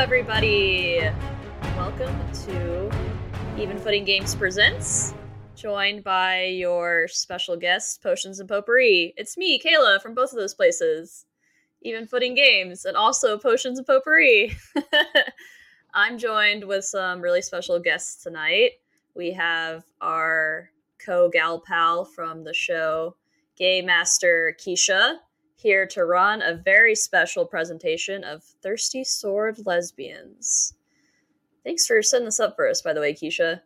Everybody. Welcome to Even Footing Games Presents, joined by your special guest, Potions and Potpourri. It's me, Kala, from both of those places. Even Footing Games, and also Potions and Potpourri. I'm joined with some really special guests tonight. We have our co gal pal from the show, Game Master Keisha, here to run a very special presentation of Thirsty Sword Lesbians. Thanks for setting this up for us, by the way, Keisha.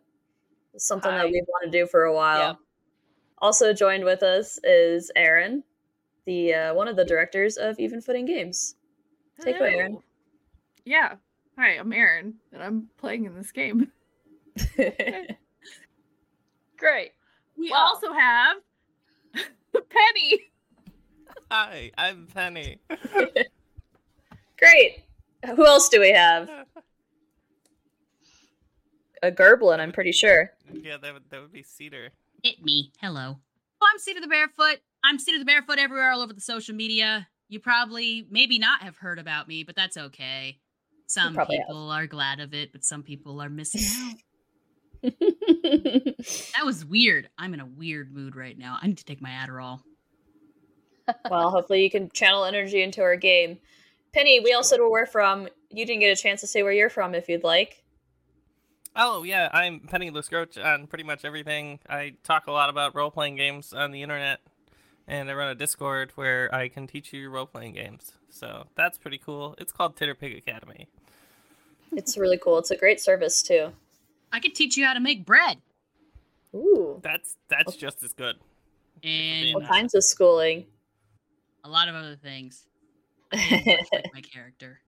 It's something Hi. that we've wanted to do for a while. Yeah. Also joined with us is Aaryn, the uh, one of the directors of Even Footing Games. Take away, Aaryn. Hello. Yeah. Hi, I'm Aaryn, and I'm playing in this game. Great. We Wow. also have Penny. Hi, I'm Penny. Great. Who else do we have? A Gerblin, I'm pretty sure. yeah, that would that would be Cedar. It me. Hello. Oh, I'm Cedar the Barefoot. I'm Cedar the Barefoot everywhere, all over the social media. You probably, maybe not have heard about me, but that's okay. Some probably have. people are glad of it, but some people are missing out. That was weird. I'm in a weird mood right now. I need to take my Adderall. Well, hopefully you can channel energy into our game. Penny, we all said where we're from. You didn't get a chance to say where you're from if you'd like. Oh yeah, I'm Penny Lescroche on pretty much everything. I talk a lot about role playing games on the internet, and I run a Discord where I can teach you role playing games. So that's pretty cool. It's called Titter Pig Academy. It's really cool. It's a great service too. I could teach you how to make bread. Ooh. That's that's just as good. And What kinds of schooling? A lot of other things. Like my character.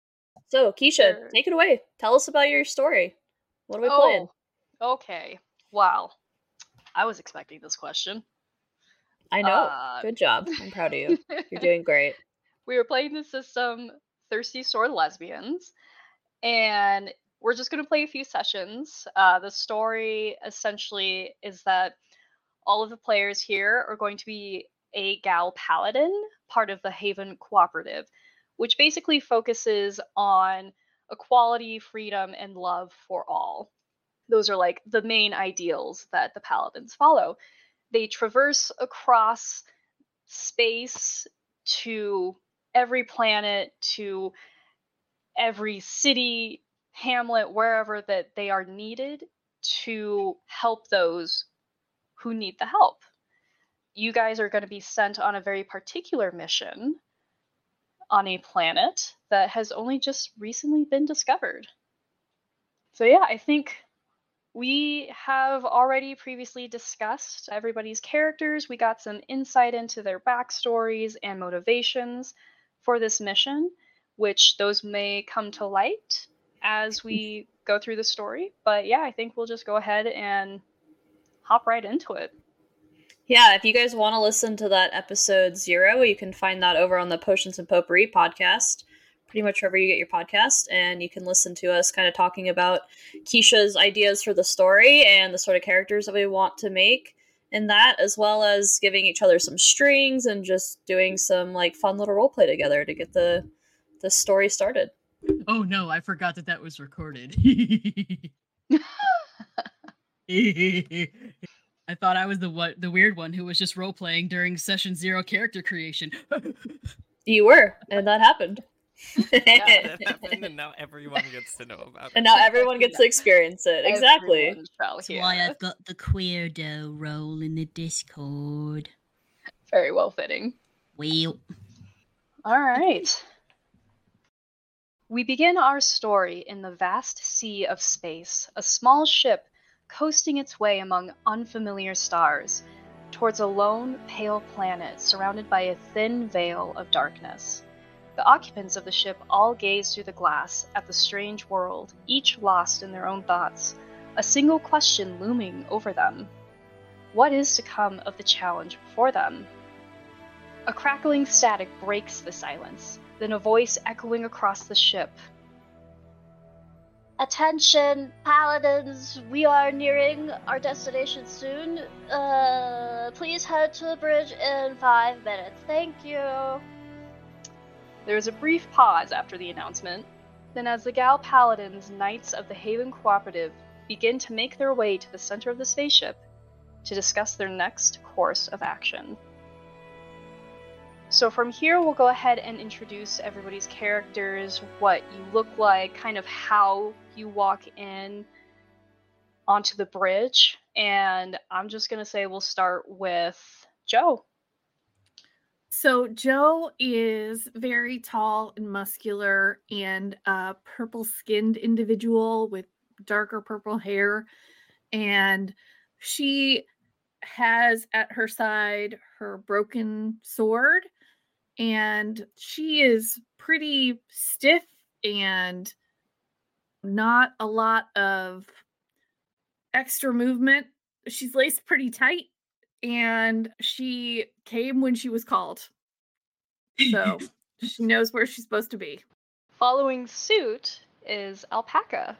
so, Keisha, Sure. take it away. Tell us about your story. What are we playing? Oh, okay. Wow. I was expecting this question. I know. uh, Good job. I'm proud of you. You're doing great. we were playing the system Thirsty Sword Lesbians, and we're just going to play a few sessions. Uh, the story essentially is that all of the players here are going to be a gal paladin, part of the Haven Cooperative, which basically focuses on equality, freedom, and love for all. Those are like the main ideals that the paladins follow. They traverse across space to every planet, to every city, hamlet, wherever that they are needed to help those who need the help. You guys are going to be sent on a very particular mission on a planet that has only just recently been discovered. So, yeah, I think we have already previously discussed everybody's characters. We got some insight into their backstories and motivations for this mission, which those may come to light as we go through the story. But yeah, I think we'll just go ahead and hop right into it. Yeah, if you guys want to listen to that episode zero, you can find that over on the Potions and Potpourri podcast, pretty much wherever you get your podcast. And you can listen to us kind of talking about Keisha's ideas for the story and the sort of characters that we want to make in that, as well as giving each other some strings and just doing some like fun little role play together to get the the story started. Oh no, I forgot that that was recorded. I thought I was the what the weird one who was just role playing during session zero character creation. You were, and that happened. that happened, and now everyone gets to know about it. and now everyone gets to experience it. Exactly. That's why I've got the queerdo role in the Discord. Very well fitting. Well, All right. We begin our story in the vast sea of space, a small ship coasting its way among unfamiliar stars towards a lone, pale planet surrounded by a thin veil of darkness. The occupants of the ship all gaze through the glass at the strange world, each lost in their own thoughts, a single question looming over them. What is to come of the challenge before them? A crackling static breaks the silence, then a voice echoing across the ship. Attention, paladins! We are nearing our destination soon. Uh, please head to the bridge in five minutes. Thank you. There is a brief pause after the announcement, Then, as the Gal Paladins, Knights of the Haven Cooperative, begin to make their way to the center of the spaceship to discuss their next course of action. So, from here, we'll go ahead and introduce everybody's characters, what you look like, kind of how you walk in onto the bridge. And I'm just going to say we'll start with Joe. So Joe is very tall and muscular and a purple skinned individual with darker purple hair. And she has at her side her broken sword. And she is pretty stiff and not a lot of extra movement. She's laced pretty tight and she came when she was called. So she knows where she's supposed to be. Following suit is Alpaca.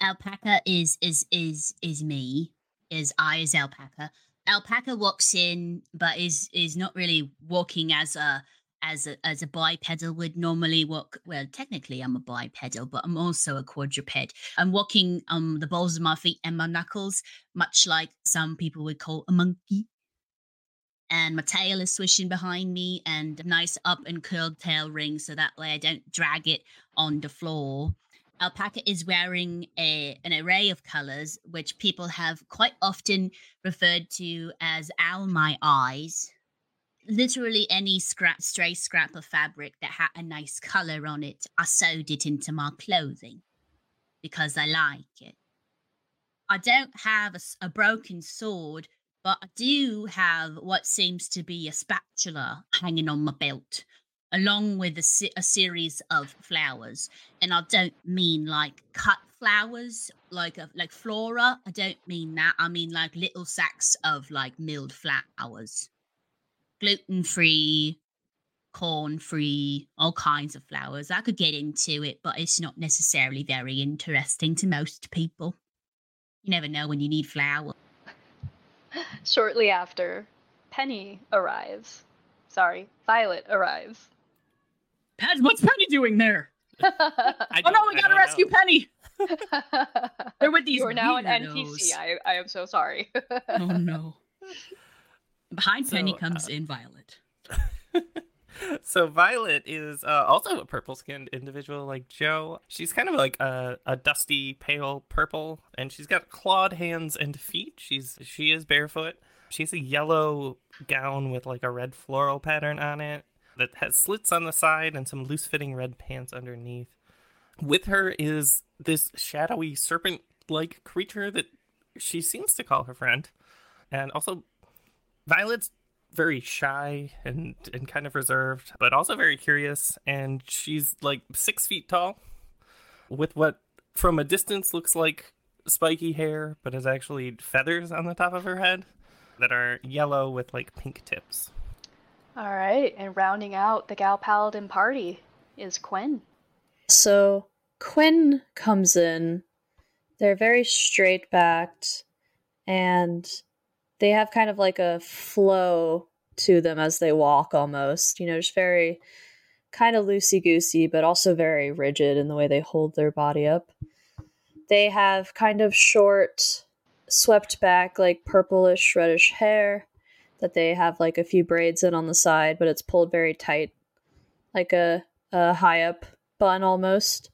Alpaca is is is is me. Is I is alpaca. Alpaca walks in, but is is not really walking as a as a as a bipedal would normally walk. Well, technically, I'm a bipedal, but I'm also a quadruped. I'm walking on the balls of my feet and my knuckles, much like some people would call a monkey. And my tail is swishing behind me, and a nice up and curled tail ring, so that way I don't drag it on the floor. Alpaca is wearing a, an array of colors, which people have quite often referred to as owl my eyes. Literally any scrap stray scrap of fabric that had a nice color on it i sewed it into my clothing because i like it. I don't have a broken sword but i do have what seems to be a spatula hanging on my belt along with a, a series of flowers and i don't mean like cut flowers like a, like flora i don't mean that i mean like little sacks of like milled flowers gluten free, corn free, all kinds of flowers. I could get into it, but it's not necessarily very interesting to most people. You never know when you need flour. Shortly after, Penny arrives. Sorry, Violet arrives. Pez, what's Penny doing there? I Oh no, don't- we I gotta rescue know. Penny. They're with these You are now an weirdos. NPC. I, I am so sorry. Oh no. Behind Penny comes uh, in Violet. so Violet is uh, also a purple-skinned individual like Joe. She's kind of like a, a dusty pale purple, and she's got clawed hands and feet. She's she is barefoot. She has a yellow gown with like a red floral pattern on it that has slits on the side and some loose-fitting red pants underneath. With her is this shadowy serpent-like creature that she seems to call her friend, and also Violet's very shy and and kind of reserved, but also very curious. And she's like six feet tall, with what from a distance looks like spiky hair, but is actually feathers on the top of her head that are yellow with like pink tips. All right, and rounding out the Gal Paladin party is Quinn. So Quinn comes in. They're very straight backed and they have kind of like a flow to them as they walk almost. You know, just very kind of loosey goosey, but also very rigid in the way they hold their body up. They have kind of short, swept back, like purplish, reddish hair that they have like a few braids in on the side, but it's pulled very tight, like a, a high up bun almost.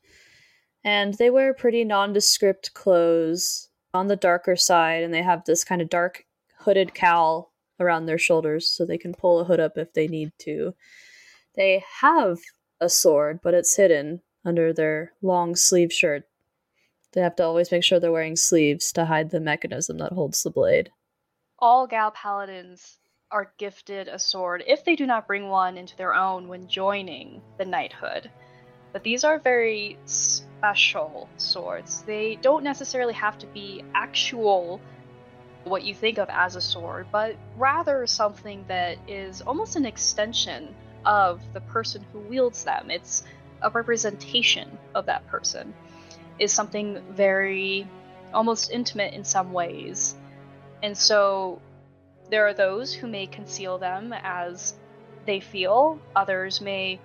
And they wear pretty nondescript clothes on the darker side, and they have this kind of dark hooded cowl around their shoulders so they can pull a hood up if they need to. They have a sword, but it's hidden under their long sleeve shirt. They have to always make sure they're wearing sleeves to hide the mechanism that holds the blade. All Gal Paladins are gifted a sword if they do not bring one into their own when joining the knighthood. But these are very special swords. They don't necessarily have to be actual what you think of as a sword, but rather something that is almost an extension of the person who wields them. It's a representation of that person. Is something very almost intimate in some ways. And so there are those who may conceal them as they feel, others may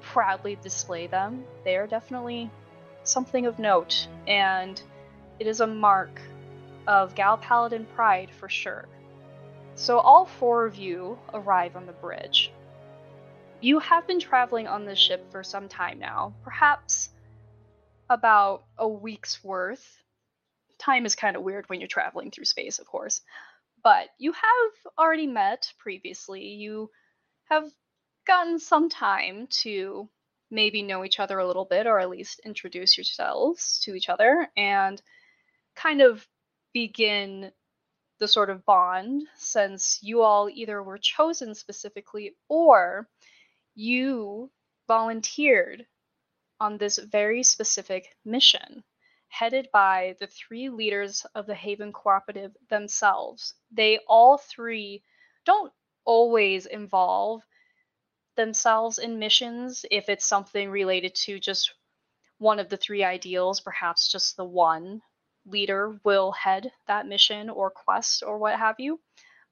proudly display them. They are definitely something of note, and it is a mark of Gal Paladin pride for sure. So all four of you arrive on the bridge. You have been traveling on this ship for some time now, perhaps about a week's worth. Time is kind of weird when you're traveling through space, of course. But you have already met previously. You have gotten some time to maybe know each other a little bit, or at least introduce yourselves to each other and kind of begin the sort of bond since you all either were chosen specifically or you volunteered on this very specific mission headed by the three leaders of the Haven Cooperative themselves. They all three don't always involve themselves in missions if it's something related to just one of the three ideals, perhaps just the one leader will head that mission or quest or what have you.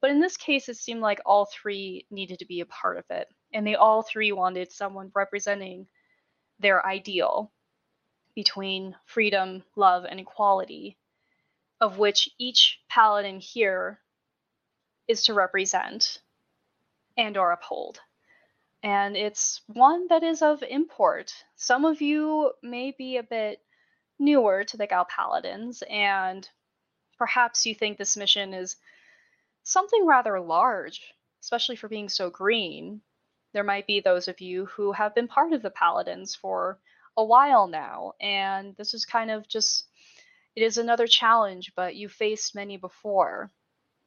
But in this case, it seemed like all three needed to be a part of it, and they all three wanted someone representing their ideal between freedom, love, and equality, of which each paladin here is to represent and or uphold. And it's one that is of import. Some of you may be a bit newer to the Gal Paladins, and perhaps you think this mission is something rather large, especially for being so green. There might be those of you who have been part of the Paladins for a while now, and this is kind of just it is another challenge, but you faced many before,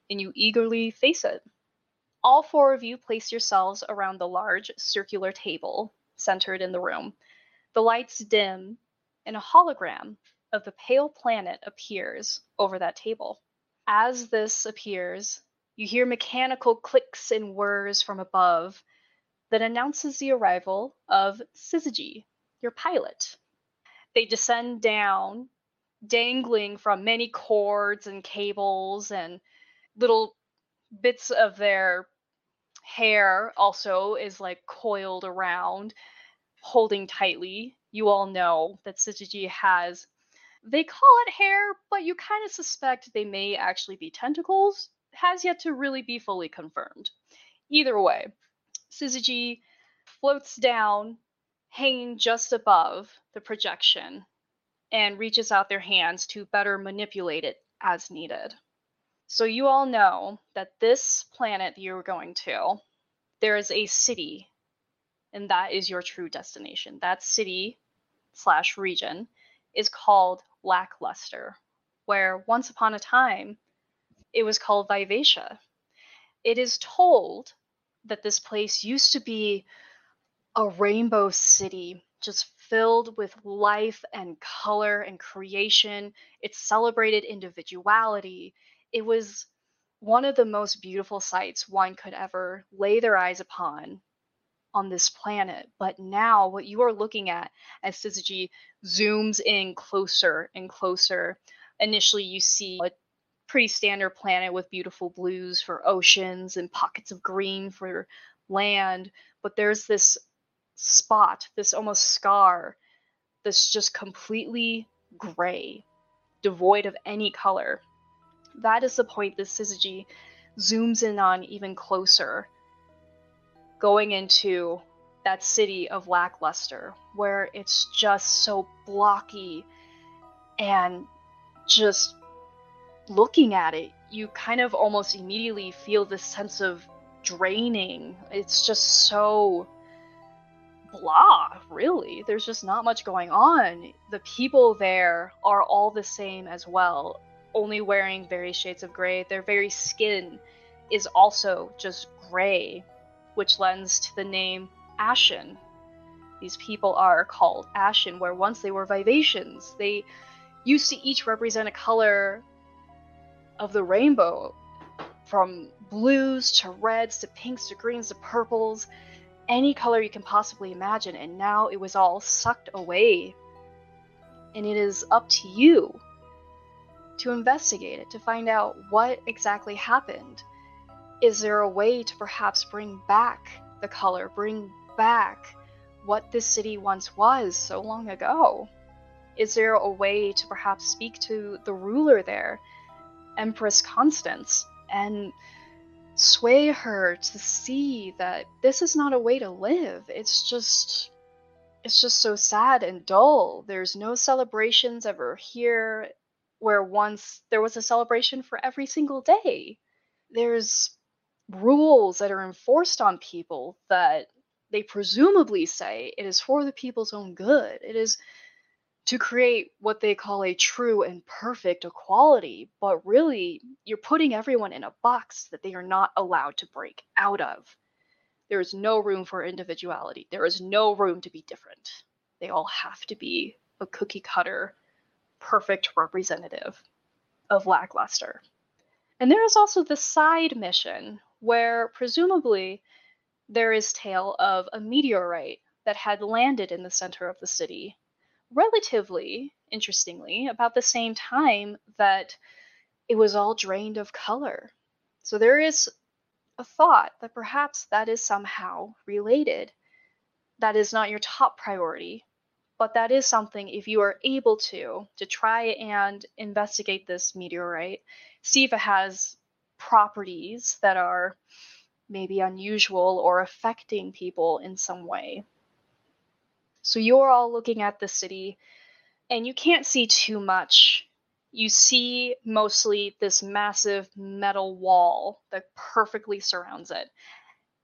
and you eagerly face it. All four of you place yourselves around the large circular table centered in the room. The lights dim and a hologram of the pale planet appears over that table. As this appears, you hear mechanical clicks and whirs from above that announces the arrival of Syzygy, your pilot. They descend down, dangling from many cords and cables and little bits of their hair also is like coiled around holding tightly you all know that Syzygy has they call it hair, but you kind of suspect they may actually be tentacles. Has yet to really be fully confirmed. Either way, Syzygy floats down, hanging just above the projection, and reaches out their hands to better manipulate it as needed. So you all know that this planet that you're going to, there is a city and that is your true destination. That city slash region is called Lackluster, where once upon a time it was called Vivacia. It is told that this place used to be a rainbow city, just filled with life and color and creation. It celebrated individuality. It was one of the most beautiful sights one could ever lay their eyes upon on this planet. But now, what you are looking at as Syzygy zooms in closer and closer, initially you see a pretty standard planet with beautiful blues for oceans and pockets of green for land. But there's this spot, this almost scar, this just completely gray, devoid of any color. That is the point that Syzygy zooms in on even closer going into that city of lackluster where it's just so blocky and just looking at it you kind of almost immediately feel this sense of draining it's just so blah really there's just not much going on the people there are all the same as well only wearing various shades of gray their very skin is also just gray which lends to the name Ashen. These people are called Ashen, where once they were Vivacians. They used to each represent a color of the rainbow, from blues to reds to pinks to greens to purples, any color you can possibly imagine, and now it was all sucked away. And it is up to you to investigate it, to find out what exactly happened is there a way to perhaps bring back the color, bring back what this city once was so long ago? Is there a way to perhaps speak to the ruler there, Empress Constance, and sway her to see that this is not a way to live? It's just. It's just so sad and dull. There's no celebrations ever here, where once there was a celebration for every single day. There's rules that are enforced on people that they presumably say it is for the people's own good. It is to create what they call a true and perfect equality, but really, you're putting everyone in a box that they are not allowed to break out of. There is no room for individuality, there is no room to be different. They all have to be a cookie cutter, perfect representative of lackluster. And there is also the side mission, where presumably there is tale of a meteorite that had landed in the center of the city relatively interestingly about the same time that it was all drained of color so there is a thought that perhaps that is somehow related that is not your top priority but that is something if you are able to to try and investigate this meteorite see if it has properties that are maybe unusual or affecting people in some way. So you're all looking at the city and you can't see too much. You see mostly this massive metal wall that perfectly surrounds it.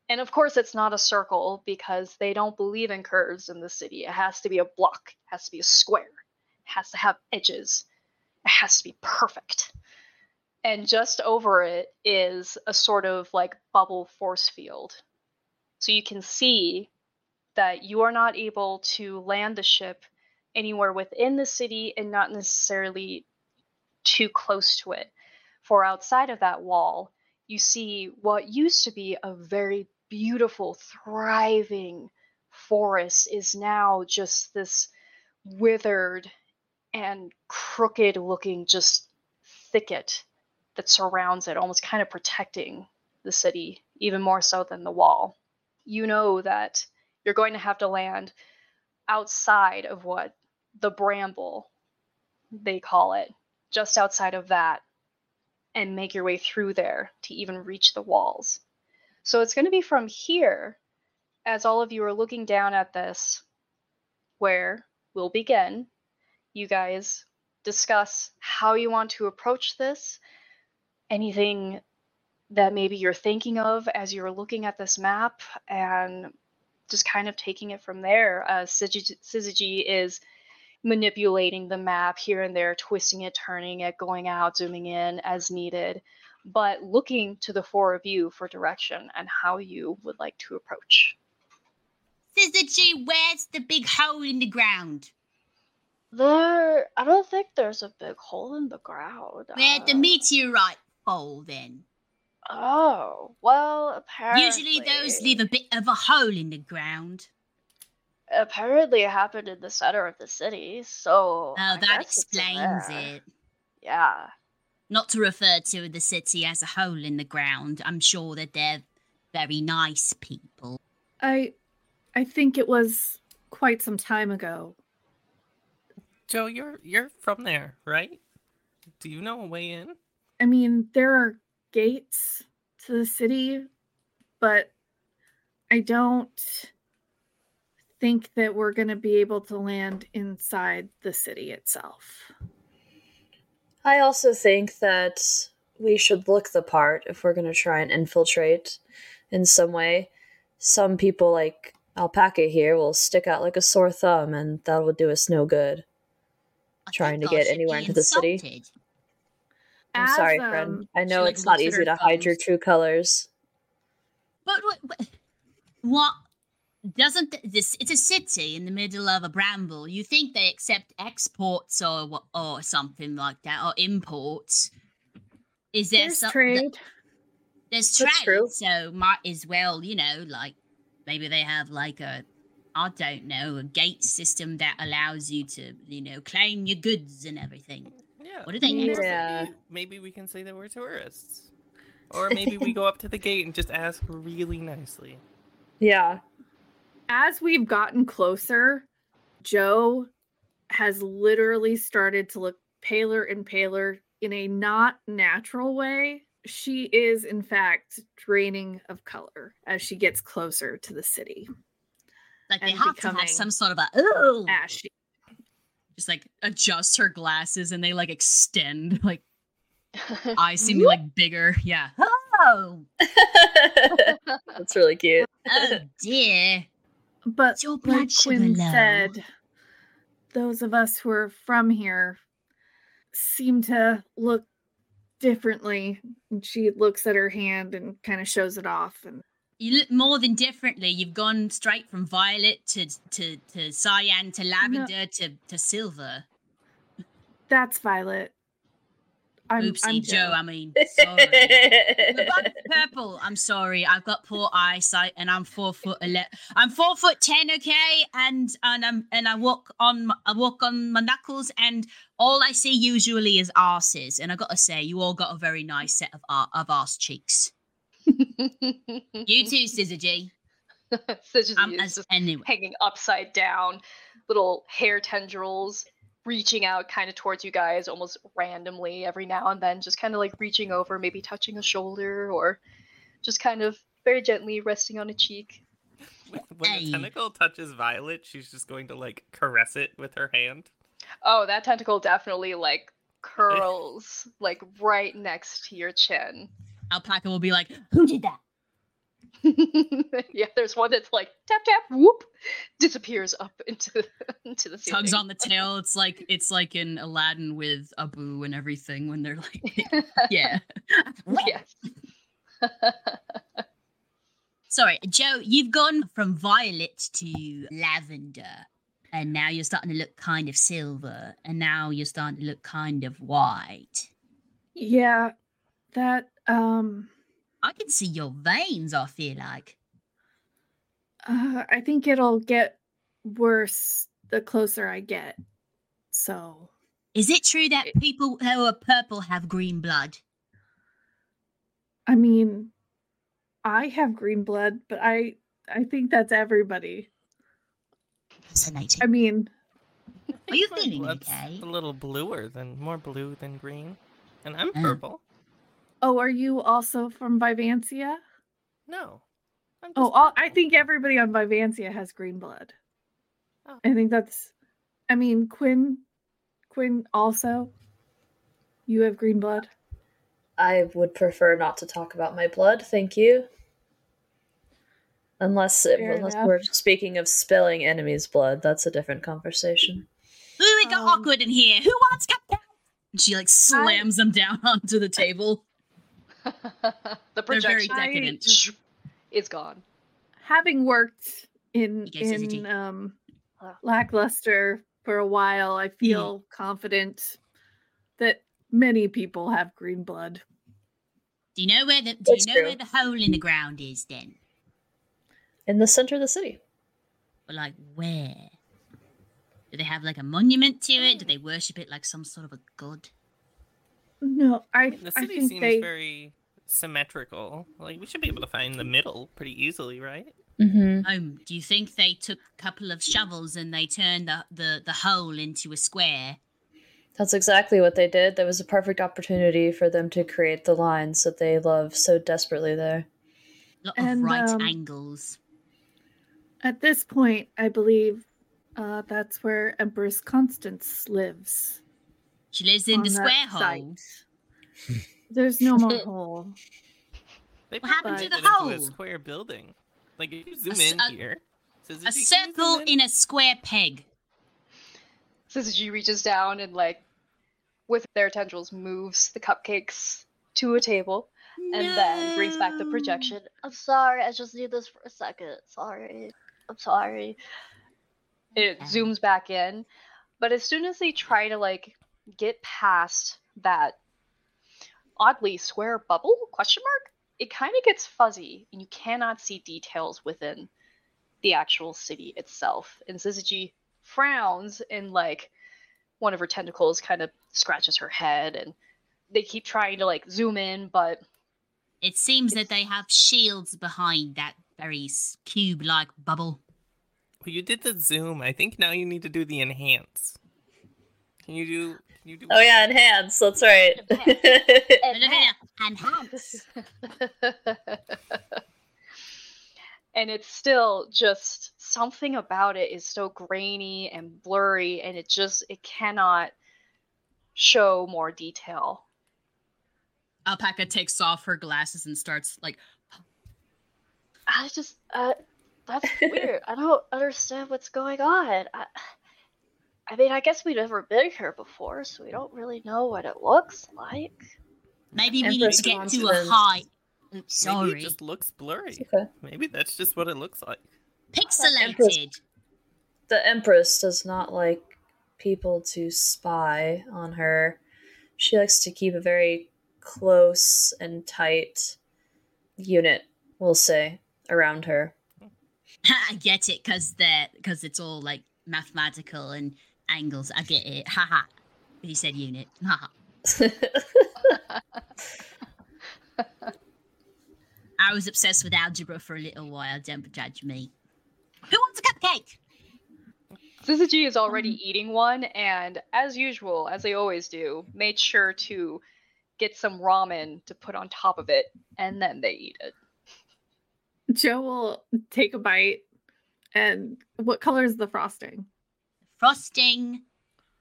And of course, it's not a circle because they don't believe in curves in the city. It has to be a block, it has to be a square, it has to have edges, it has to be perfect and just over it is a sort of like bubble force field. So you can see that you are not able to land the ship anywhere within the city and not necessarily too close to it. For outside of that wall, you see what used to be a very beautiful, thriving forest is now just this withered and crooked looking just thicket that surrounds it, almost kind of protecting the city, even more so than the wall. You know that you're going to have to land outside of what the bramble, they call it, just outside of that, and make your way through there to even reach the walls. So it's going to be from here, as all of you are looking down at this, where we'll begin. You guys discuss how you want to approach this anything that maybe you're thinking of as you're looking at this map and just kind of taking it from there. Uh, Syzygy is manipulating the map here and there, twisting it, turning it, going out, zooming in as needed, but looking to the four of you for direction and how you would like to approach. Syzygy, where's the big hole in the ground? There, I don't think there's a big hole in the ground. Where the Uh, meteorite fall then? Oh, well, apparently. Usually those leave a bit of a hole in the ground. Apparently, it happened in the center of the city, so. Oh, I that guess it's in explains it. Yeah. Not to refer to the city as a hole in the ground. I'm sure that they're very nice people. I I think it was quite some time ago. Joe, you're you're from there, right? Do you know a way in? I mean, there are gates to the city, but I don't think that we're going to be able to land inside the city itself. I also think that we should look the part if we're going to try and infiltrate in some way. Some people, like Alpaca here, will stick out like a sore thumb, and that will do us no good. I Trying to get anywhere into the city. Insulted. I'm As, sorry, um, friend. I she, know like, it's not easy her to hide your true colors. But what, what? What? Doesn't this? It's a city in the middle of a bramble. You think they accept exports or or something like that, or imports? Is there There's some? trade. There's That's trade, true. so might as well, you know, like maybe they have like a, I don't know, a gate system that allows you to, you know, claim your goods and everything. Yeah. What do they Yeah. Yeah. Maybe, maybe we can say that we're tourists. Or maybe we go up to the gate and just ask really nicely. Yeah. as we've gotten closer, Joe has literally started to look paler and paler in a not natural way. She is, in fact, draining of color as she gets closer to the city. Like they And have to have some sort of a oh, Ashy. Just like adjusts her glasses and they like extend, like eyes seem like bigger. Yeah. Oh, That's really cute. oh dear. But It's your like blood sugar Quinn low. said, those of us who are from here seem to look differently. And she looks at her hand and kind of shows it off. And You look more than differently. You've gone straight from violet to to to cyan to lavender to to silver. that's Violet. I'm, Oopsie, I'm Joe. I mean, sorry. Purple. I'm sorry. I've got poor eyesight, and I'm four foot ele- I'm four foot ten. Okay, and and I'm and I walk on I walk on my knuckles, and all I see usually is arses. And I gotta say, you all got a very nice set of ar- of arse cheeks. You too, Syzygy. Such as is just anyway. hanging upside down, little hair tendrils reaching out kind of towards you guys almost randomly every now and then, just kind of like reaching over, maybe touching a shoulder or just kind of very gently resting on a cheek. When when Hey. the tentacle touches Violet, she's just going to like caress it with her hand. Oh, that tentacle definitely like curls like right next to your chin. Alpaca will be like, "Who did that?" yeah, there's one that's like tap tap whoop disappears up into into the ceiling. Tugs on the tail. It's like it's like in Aladdin with Abu and everything when they're like, yeah. yes. Sorry, Joe, you've gone from violet to lavender, and now you're starting to look kind of silver, and now you're starting to look kind of white. yeah, that um, I can see your veins, I feel like. uh, I think it'll get worse the closer I get. So Is it true that It- people who are purple have green blood? I mean, I have green blood, but I I think that's everybody. Fascinating. I mean, Are you My feeling blood's okay? A little bluer than more blue than green, and I'm Mm. purple. Oh, are you also from Vivancia? No. I'm Oh, all, I think everybody on Vivancia has green blood. Oh. I think that's. I mean, Quinn, Quinn also. You have green blood. I would prefer not to talk about my blood, thank you. Unless it, unless enough. we're speaking of spilling enemies' blood, that's a different conversation. Ooh, it got Um, awkward in here. Who wants cupcakes? And she like slams them down onto the table. the They're very projection decadent. is gone. Having worked in You guys said it, in um, lackluster for a while, I feel confident that many people have green blood. Do you know where the Do That's you know true. where the hole in the ground is then? In the center of the city. But like where? Do they have like a monument to it? Do they worship it like some sort of a god? No, I The I city think seems they very symmetrical. Like we should be able to find the middle pretty easily, right? Mm-hmm. Um, do you think they took a couple of shovels and they turned the, the, the hole into a square? That's exactly what they did. There was a perfect opportunity for them to create the lines that they love so desperately there. A lot of And, right um, angles. at this point, I believe uh, that's where Empress Constance lives. She lives in the square hole. site. There's no more hole. They What happened to probably the made it into hole? A square building. Like if you zoom s- in a- here, says A if you can zoom circle in a square peg. Syzygy reaches down and like with their tendrils moves the cupcakes to a table and then brings back the projection. I'm sorry, I just need this for a second. Sorry. I'm sorry. It Okay. zooms back in, but as soon as they try to like get past that oddly square bubble question mark, it kind of gets fuzzy and you cannot see details within the actual city itself. And Syzygy frowns and like one of her tentacles kind of scratches her head and they keep trying to like zoom in, but It seems that they have shields behind that very cube like bubble. Well, you did the zoom. I think now you need to do the enhance. Can you do? Can you do? Oh yeah, enhance. That's right. Enhance. enhance. and it's still just something about it is so grainy and blurry and it just it cannot show more detail Alpaca takes off her glasses and starts like I just, uh, that's weird. I don't understand what's going on. I, I mean, I guess we've never been here before, so we don't really know what it looks like. maybe we need to get to a consonants. high. Oops, Maybe sorry. it just looks blurry. okay. Maybe that's just what it looks like. Pixelated. The Empress does not like people to spy on her. She likes to keep a very close and tight unit, we'll say, around her. I get it because they're because it's all like mathematical and angles. I get it. Haha. He said unit. Haha. I was obsessed with algebra for a little while. Don't judge me. Who wants a cupcake? Syzygy is already Um, eating one and as usual as they always do made sure to get some ramen to put on top of it and then they eat it Joe will take a bite. And what color is the frosting? Frosting.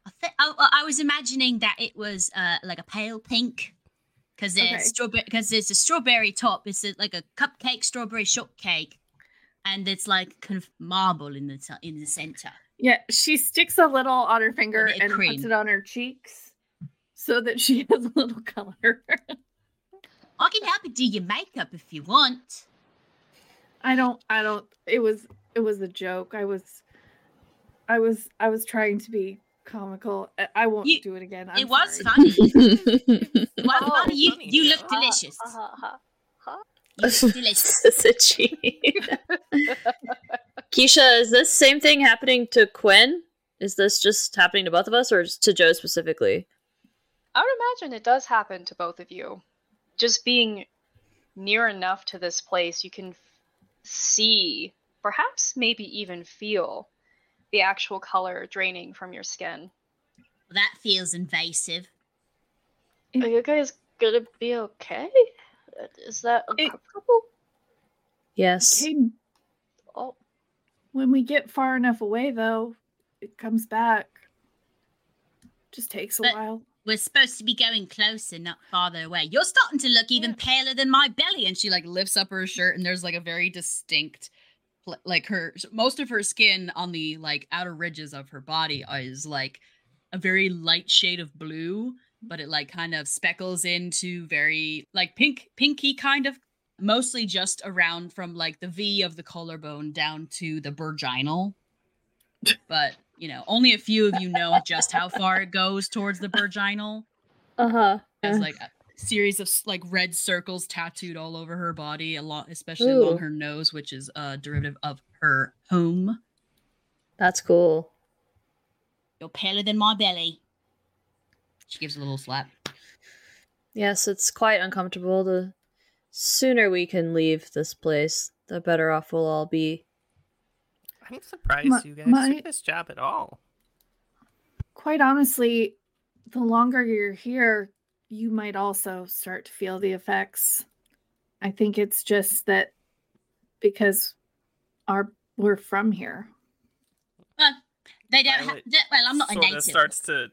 I, th- I, I was imagining that it was uh, like a pale pink because there's Okay. strawberry because there's a strawberry top. It's a, like a cupcake strawberry shortcake, and it's like kind of marble in the t- in the center. Yeah, she sticks a little on her finger and cream. puts it on her cheeks so that she has a little color. I can help you do your makeup if you want. I don't I don't it was it was a joke. I was I was I was trying to be comical. I- I won't You- do it again. it I'm was sorry. funny. It was Oh, funny. You, funny, you yeah. look delicious. You look delicious. Keisha, is this same thing happening to Quinn? Is this just happening to both of us or to Joe specifically? i would imagine it does happen to both of you just being near enough to this place you can f- see perhaps maybe even feel the actual color draining from your skin That feels invasive. are you guys gonna be okay? Is that It- uncomfortable? Yes. Okay, Oh, when we get far enough away though, it comes back. Just takes a But- while. We're supposed to be going closer, not farther away. You're starting to look even paler than my belly. and she like lifts up her shirt and there's like a very distinct pl- like her most of her skin on the like outer ridges of her body is like a very light shade of blue but it like kind of speckles into very like pink pinky kind of mostly just around from like the v of the collarbone down to the virginal but you know only a few of you know just how far it goes towards the virginal Uh huh. has like a series of like red circles tattooed all over her body, a lot, especially Ooh. along her nose, which is a derivative of her home. That's cool. You're paler than my belly. She gives a little slap. Yes, it's quite uncomfortable. The sooner we can leave this place, the better off we'll all be. I'm surprised My- you guys my- took this job at all. Quite honestly, the longer you're here, you might also start to feel the effects. I think it's just that because our we're from here. Well, they don't have. Well, I'm not a sort of native. starts to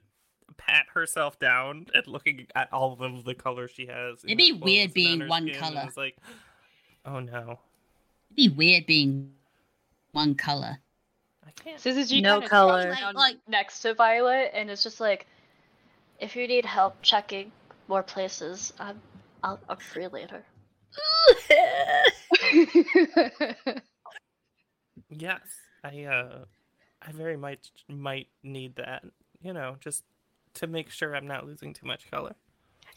pat herself down and looking at all of the color she has. It'd be weird being one colour. It's like, oh no, It'd be weird being one color. I can't. Syzygy No kinda color. drops down Like- next to Violet and it's just like if you need help checking more places, I'm I'll, I'm free later. Yes, I uh, I very much might need that. You know, just to make sure I'm not losing too much color.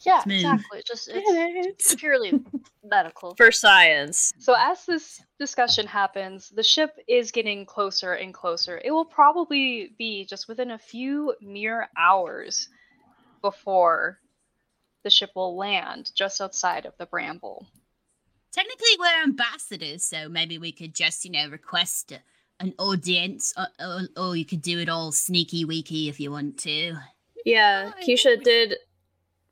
Yeah, Smooth. exactly. Just it's purely medical. For science. So as this discussion happens, the ship is getting closer and closer. It will probably be just within a few mere hours before the ship will land just outside of the Bramble. Technically, we're ambassadors, so maybe we could just, you know, request an audience, or, or, or you could do it all sneaky weaky if you want to. Yeah, I Keisha did.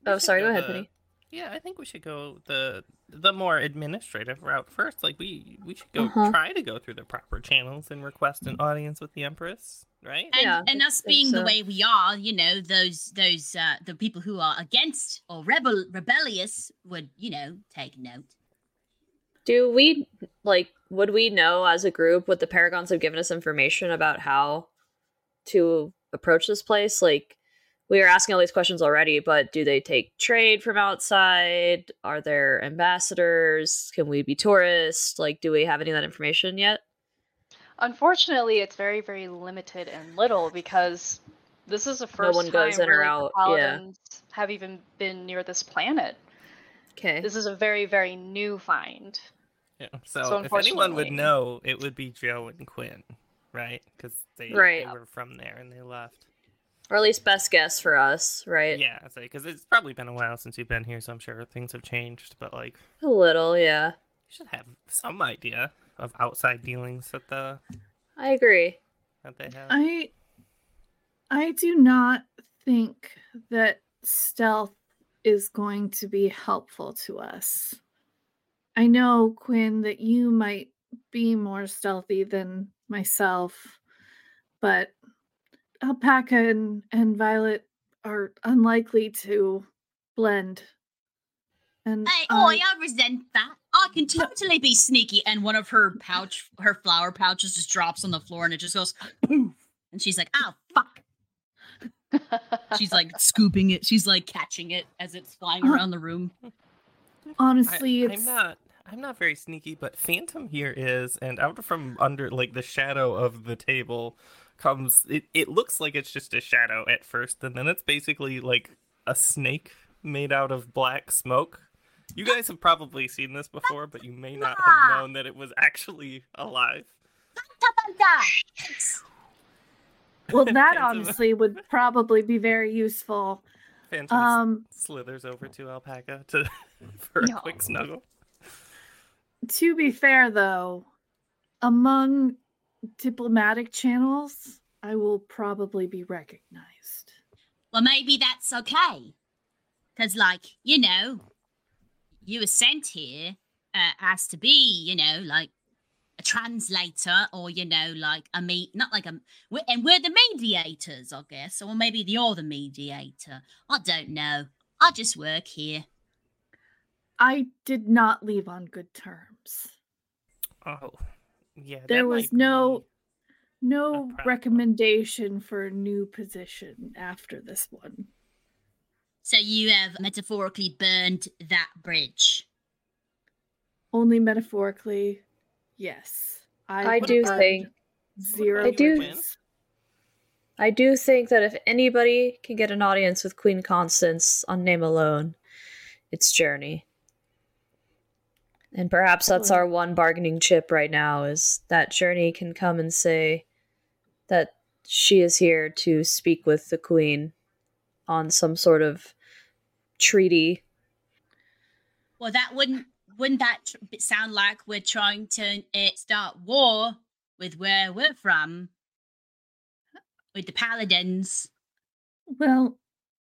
We Oh, should sorry. Go ahead, the- Penny. Yeah, I think we should go the the more administrative route first. Like we we should go Uh-huh. try to go through the proper channels and request an audience with the Empress, right? And, Yeah, and us think being the way we are, you know, those those uh the people who are against or rebel rebellious would, you know, take note. Do we like? Would we know as a group? what the Paragons have given us information about how to approach this place? Like, we are asking all these questions already, but do they take trade from outside? Are there ambassadors? Can we be tourists? Like, do we have any of that information yet? Unfortunately, it's very, very limited and little because this is the first one goes time in or really out, the yeah. paladins have even been near this planet. Okay. This is a very, very new find. Yeah. So, So if anyone would know, it would be Joe and Quinn, right? Because they, Right. they were from there and they left. Or at least best guess for us, right? Yeah, because it's probably been a while since you've been here, so I'm sure things have changed. But like, A little, yeah. you should have some idea of outside dealings that the I agree. that they have. I I do not think that stealth is going to be helpful to us. I know, Quinn, that you might be more stealthy than myself, but Alpaca and, and Violet are unlikely to blend. And Hey, I- oh, oi, I resent that. I can totally be sneaky. And one of her pouch, her flower pouches just drops on the floor and it just goes poof. And she's like, oh, fuck. She's like scooping it. She's like catching it as it's flying around the room. honestly, I, it's I'm not. I'm not very sneaky, but Phantom here is, and out from under like the shadow of the table comes. It, it looks like it's just a shadow at first, and then it's basically like a snake made out of black smoke. You guys have probably seen this before, but you may not have known that it was actually alive. well, that Phantom- honestly would probably be very useful. Phantom Um, slithers over to Alpaca to for a No. quick snuggle. to be fair, though, among diplomatic channels, I will probably be recognized. Well, maybe that's okay. Because, like, you know, you were sent here uh, as to be, you know, like a translator or, you know, like a me, not like a, we and we're the mediators, I guess. Or maybe you're the mediator. I don't know. I just work here. I did not leave on good terms. Oh, yeah. There was no no recommendation for a new position after this one. So you have metaphorically burned that bridge. Only metaphorically, yes. I would do think- zero. I do- bridges. I do think that if anybody can get an audience with Queen Constance on name alone, it's Journey. And perhaps that's our one bargaining chip right now is that Journey can come and say that she is here to speak with the Queen on some sort of treaty. Well, that wouldn't wouldn't that sound like we're trying to uh, start war with where we're from, with the paladins? Well,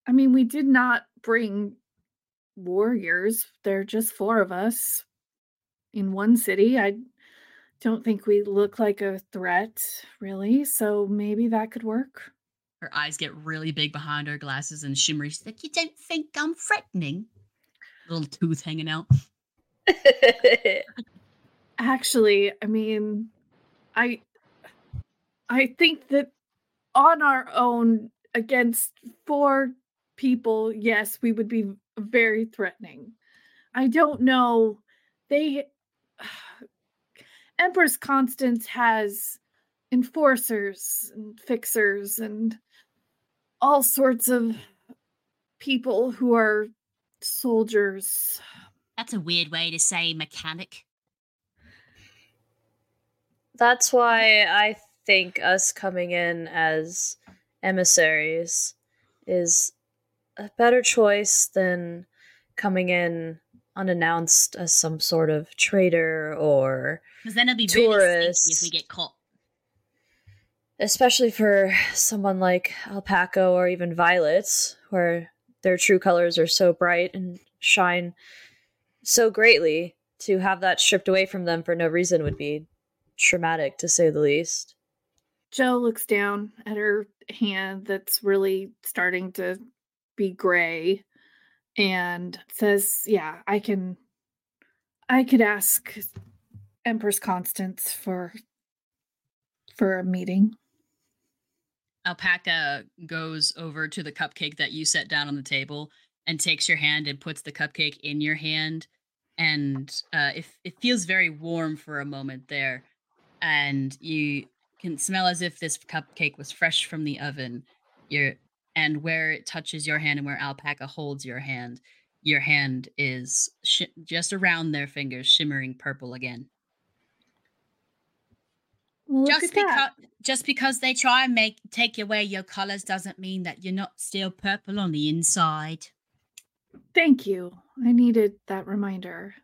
I mean, we did not bring warriors. There are just four of us in one city. I don't think we look like a threat, really. So maybe that could work. Her eyes get really big behind her glasses and shimmery. She's like, You don't think I'm threatening? Little tooth hanging out. Actually, I mean, I I think that on our own against four people, yes, we would be very threatening. I don't know. They Empress Constance has enforcers and fixers and all sorts of people who are soldiers. That's a weird way to say mechanic. That's why I think us coming in as emissaries is a better choice than coming in unannounced as some sort of traitor or Because then it'd be really sneaky if we get caught. Especially for someone like Alpaca or even Violet, where their true colors are so bright and shine so greatly. To have that stripped away from them for no reason would be traumatic, to say the least. Joe looks down at her hand that's really starting to be gray and says, "Yeah, I can I could ask Empress Constance for for a meeting." Alpaca goes over to the cupcake that you set down on the table and takes your hand and puts the cupcake in your hand. And uh, it, it feels very warm for a moment there and you can smell as if this cupcake was fresh from the oven. Your and where it touches your hand and where alpaca holds your hand your hand is sh- just around their fingers shimmering purple again Well, look just at that. because just because they try and make take away your colors doesn't mean that you're not still purple on the inside. Thank you. I needed that reminder.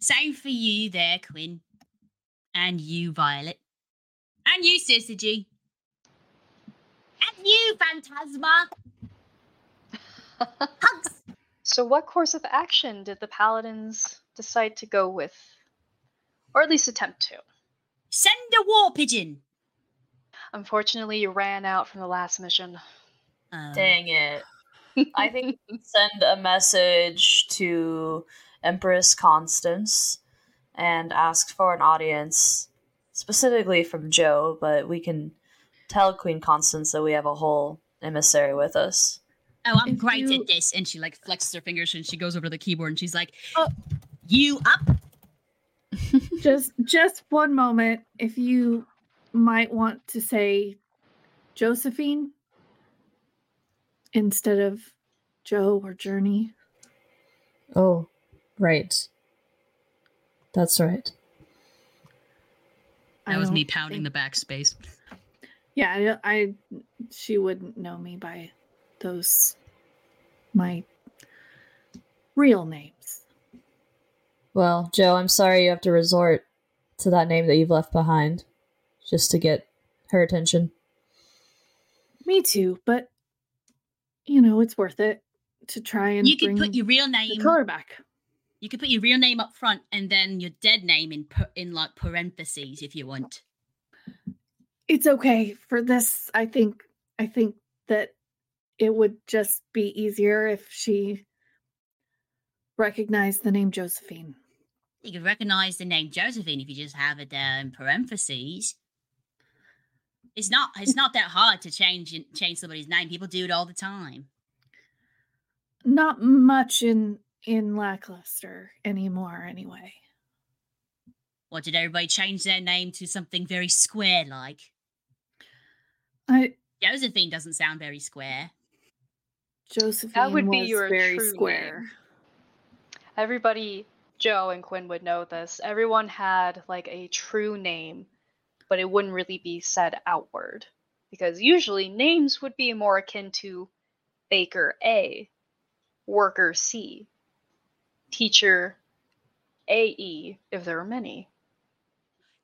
Same for you there, Quinn. And you, Violet. And you, Syzygy. And you, Phantasma. Hugs. So, what course of action did the paladins decide to go with? Or at least attempt to? Send a war pigeon. Unfortunately, you ran out from the last mission. Um, Dang it. I think send a message to Empress Constance and ask for an audience, specifically from Joe, but we can tell Queen Constance that we have a whole emissary with us. Oh, I'm If great you- at this. and she like flexes her fingers and she goes over to the keyboard and she's like Oh. You up? just just one moment if you might want to say Josephine instead of Joe or Journey. Oh, right. That's right. That was me pounding think- the backspace Yeah, I, I she wouldn't know me by those my real names. Well, Joe, I'm sorry you have to resort to that name that you've left behind just to get her attention. Me too, but you know, it's worth it to try and You could put your real the name. color back. You could put your real name up front and then your dead name in in like parentheses if you want. It's okay for this. I think I think that it would just be easier if she recognized the name Josephine. You could recognize the name Josephine if you just have it there in parentheses. It's not it's not that hard to change change somebody's name. People do it all the time. Not much in in lackluster anymore anyway. What did everybody change their name to something very square like? I Josephine doesn't sound very square. Josephine that would be your very true square. name. Everybody, Joe and Quinn would know this. Everyone had like a true name, but it wouldn't really be said outward. Because usually names would be more akin to Baker A, Worker C, Teacher AE, if there are many.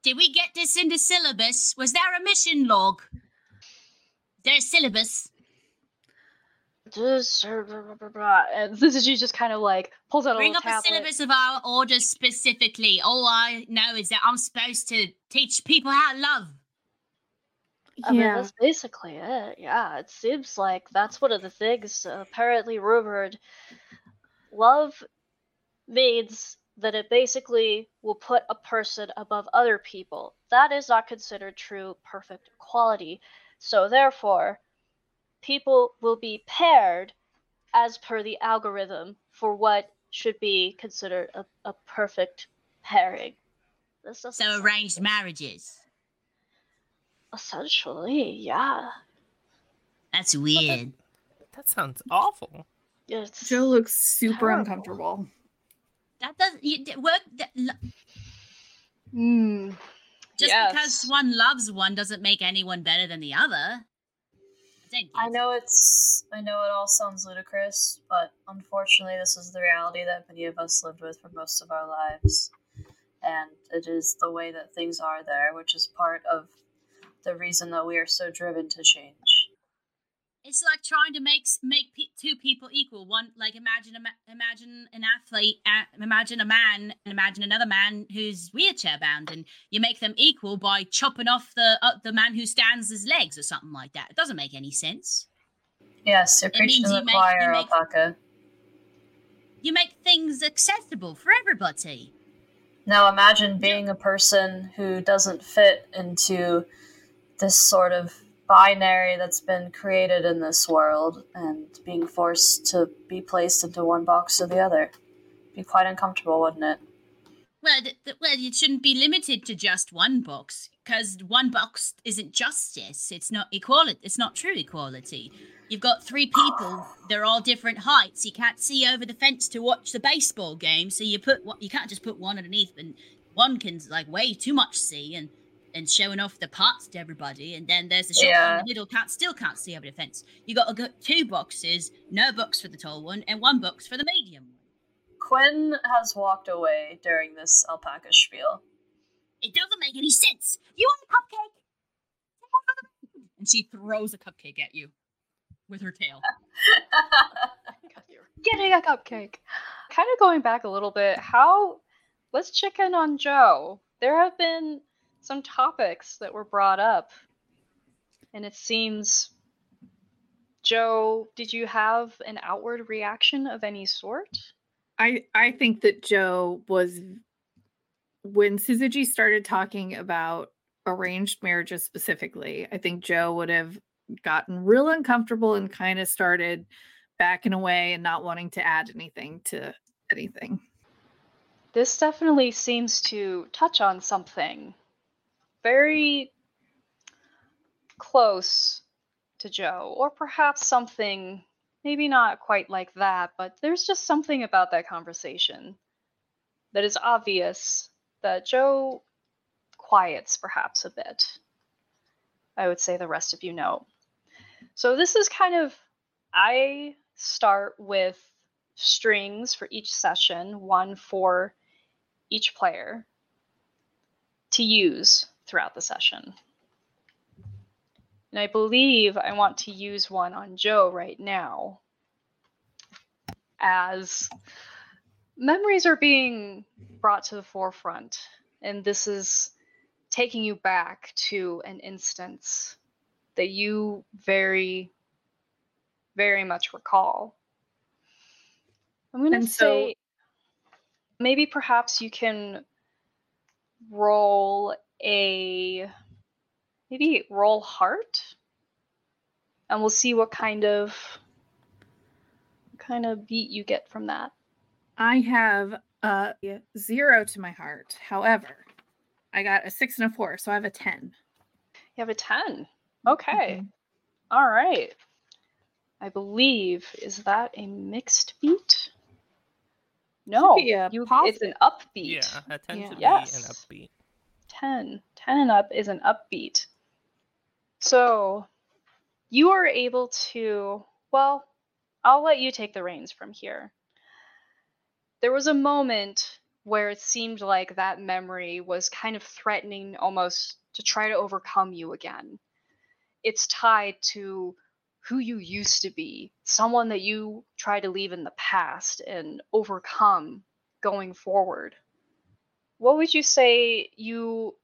Did we get this in the syllabus? Was there a mission log? There's there a syllabus? This- And this is she just kind of like pulls out a Bring little up a syllabus of our orders specifically. All I know is that I'm supposed to teach people how to love. I mean, yeah. that's basically it. Yeah, it seems like that's one of the things apparently rumored. Love means that it basically will put a person above other people. That is not considered true perfect equality. So, therefore, people will be paired as per the algorithm for what should be considered a, a perfect pairing. This So arranged good. marriages. Essentially, yeah. That's weird. That sounds awful. It's Joe looks super terrible. uncomfortable. That doesn't you, work. That, lo- Hmm. just yes. because one loves one doesn't make anyone better than the other. I know it's I know it all sounds ludicrous, but unfortunately this is the reality that many of us lived with for most of our lives. And it is the way that things are there, which is part of the reason that we are so driven to change. It's like trying to make make two people equal. One, like imagine imagine an athlete, uh, imagine a man, and imagine another man who's wheelchair bound, and you make them equal by chopping off the uh, the man who stands his legs or something like that. It doesn't make any sense. Yes, you're It preaching means to you the make- you make- Alpaca. You make things accessible for everybody. Now imagine being a person who doesn't fit into this sort of binary that's been created in this world and being forced to be placed into one box or the other. Be quite uncomfortable, wouldn't it? Well, th- th- well, it shouldn't be limited to just one box because one box isn't justice. It's not equality. It's not true equality. You've got three people. They're all different heights. You can't see over the fence to watch the baseball game, so you put you can't just put one underneath, and one can like way too much see and and showing off the parts to everybody. And then there's the short one in the middle can't still can't see over the fence. You got to go two boxes, no box for the tall one, and one box for the medium one. Quinn has walked away during this alpaca spiel. It doesn't make any sense. You want a cupcake? And she throws a cupcake at you with her tail. Getting a cupcake. Kind of going back a little bit, how. Let's check in on Joe. There have been some topics that were brought up, and it seems. Joe, did you have an outward reaction of any sort? I I think that Joe was when Syzygy started talking about arranged marriages specifically. I think Joe would have gotten real uncomfortable and kind of started backing away and not wanting to add anything to anything. This definitely seems to touch on something very close to Joe, or perhaps something maybe not quite like that, but there's just something about that conversation that is obvious that Joe quiets perhaps a bit. I would say the rest of you know. So this is kind of I start with strings for each session, one for each player to use throughout the session. And I believe I want to use one on Joe right now as memories are being brought to the forefront. And this is taking you back to an instance that you very, very much recall. I'm going to so- say maybe perhaps you can roll a maybe roll heart and we'll see what kind of what kind of beat you get from that I have a zero to my heart. However, I got a six and a four, so I have a ten. you have a 10 okay mm-hmm. all right i believe is that a mixed beat no be a you, it's an upbeat Yeah, that tends Yeah. to be Yes. an upbeat. 10. 10 and up is an upbeat. So you are able to, well, I'll let you take the reins from here. There was a moment where it seemed like that memory was kind of threatening almost to try to overcome you again. It's tied to who you used to be, someone that you try to leave in the past and overcome going forward what would you say you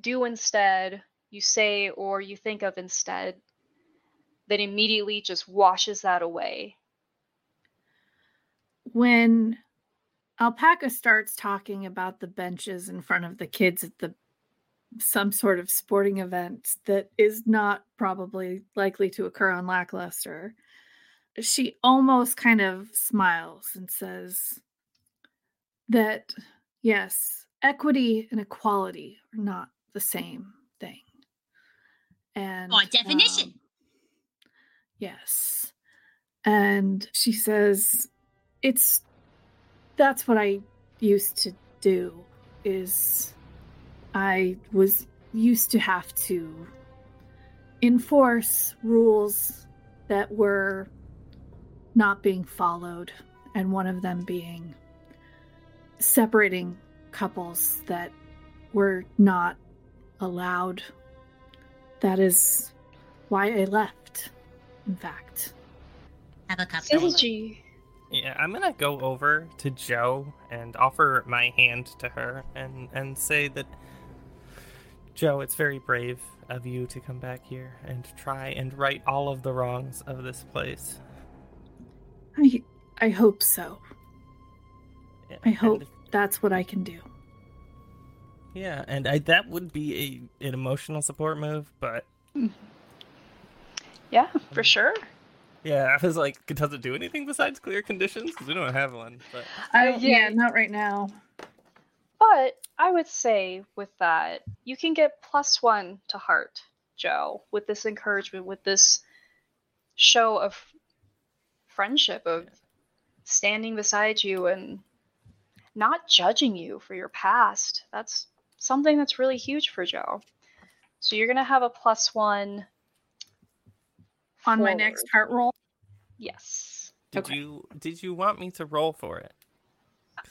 do instead, you say or you think of instead that immediately just washes that away? when alpaca starts talking about the benches in front of the kids at the some sort of sporting event that is not probably likely to occur on lackluster she almost kind of smiles and says that yes equity and equality are not the same thing and By definition. um, yes and she says it's that's what i used to do is i was used to have to enforce rules that were not being followed and one of them being separating couples that were not allowed that is why I left. In fact, Have a cup. Syzygy. Yeah, I'm gonna go over to Joe and offer my hand to her and and say that Joe, it's very brave of you to come back here and try and right all of the wrongs of this place. I I hope so. I hope and- that's what I can do. yeah, and I, that would be a an emotional support move, but Yeah, for sure. yeah, I was like, does it do anything besides clear conditions? Because we don't have one. But Uh, yeah, yeah. not right now. But I would say with that, you can get plus one to heart, Joe, with this encouragement, with this show of friendship, of standing beside you and not judging you for your past. That's something that's really huge for Joe. So you're gonna have a plus one On my next heart roll. Yes. did Okay. you did you want me to roll for it?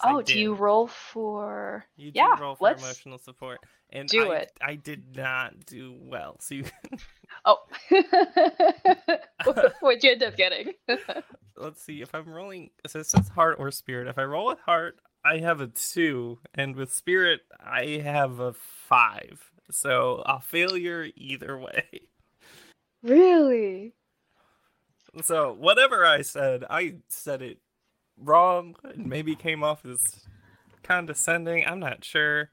Oh, do you roll for? You do Yeah, roll for let's emotional support, and do I, it. I did not do well. So you, Oh. What'd you end up getting? let's see if I'm rolling. So it says heart or spirit. If I roll with heart, I have a two, and with spirit, I have a five. So a failure either way. really? So whatever I said, I said it wrong. and maybe came off as condescending. I'm not sure.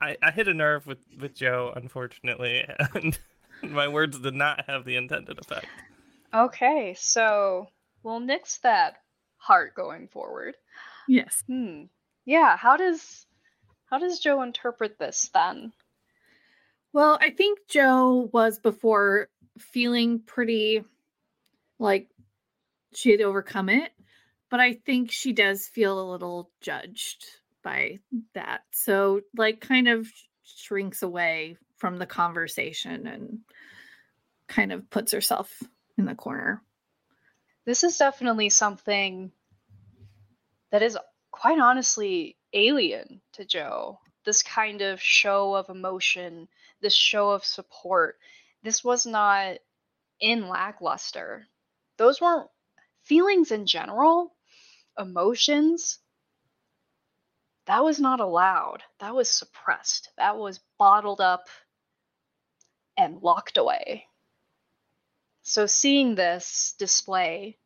I, I hit a nerve with, with Joe, unfortunately, and my words did not have the intended effect. Okay, so we'll nix that heart going forward. Yes. Hmm. Yeah, how does how does Joe interpret this then? Well, I think Joe was before feeling pretty like she had overcome it, but I think she does feel a little judged by that. So, like, kind of shrinks away from the conversation and kind of puts herself in the corner. This is definitely something that is quite honestly alien to Joe. This kind of show of emotion, this show of support. This was not in lackluster. Those weren't feelings in general, emotions. That was not allowed. That was suppressed. That was bottled up and locked away. So seeing this display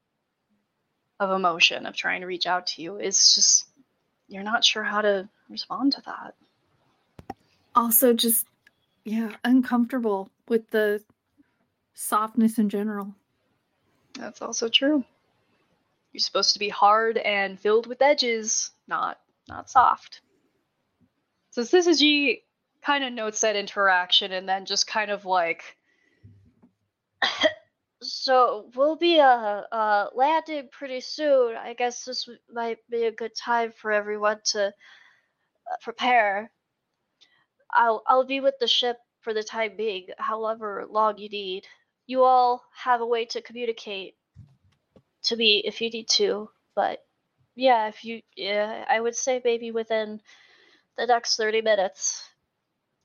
of emotion, of trying to reach out to you, is just, you're not sure how to respond to that. Also, just, yeah, uncomfortable with the softness in general. That's also true. You're supposed to be hard and filled with edges, not not soft. So Syzygy kind of notes that interaction and then just kind of like So we'll be uh, uh landing pretty soon. I guess this might be a good time for everyone to uh, prepare. I'll I'll be with the ship for the time being, however long you need. You all have a way to communicate to me if you need to, but yeah, if you yeah, I would say maybe within the next 30 minutes.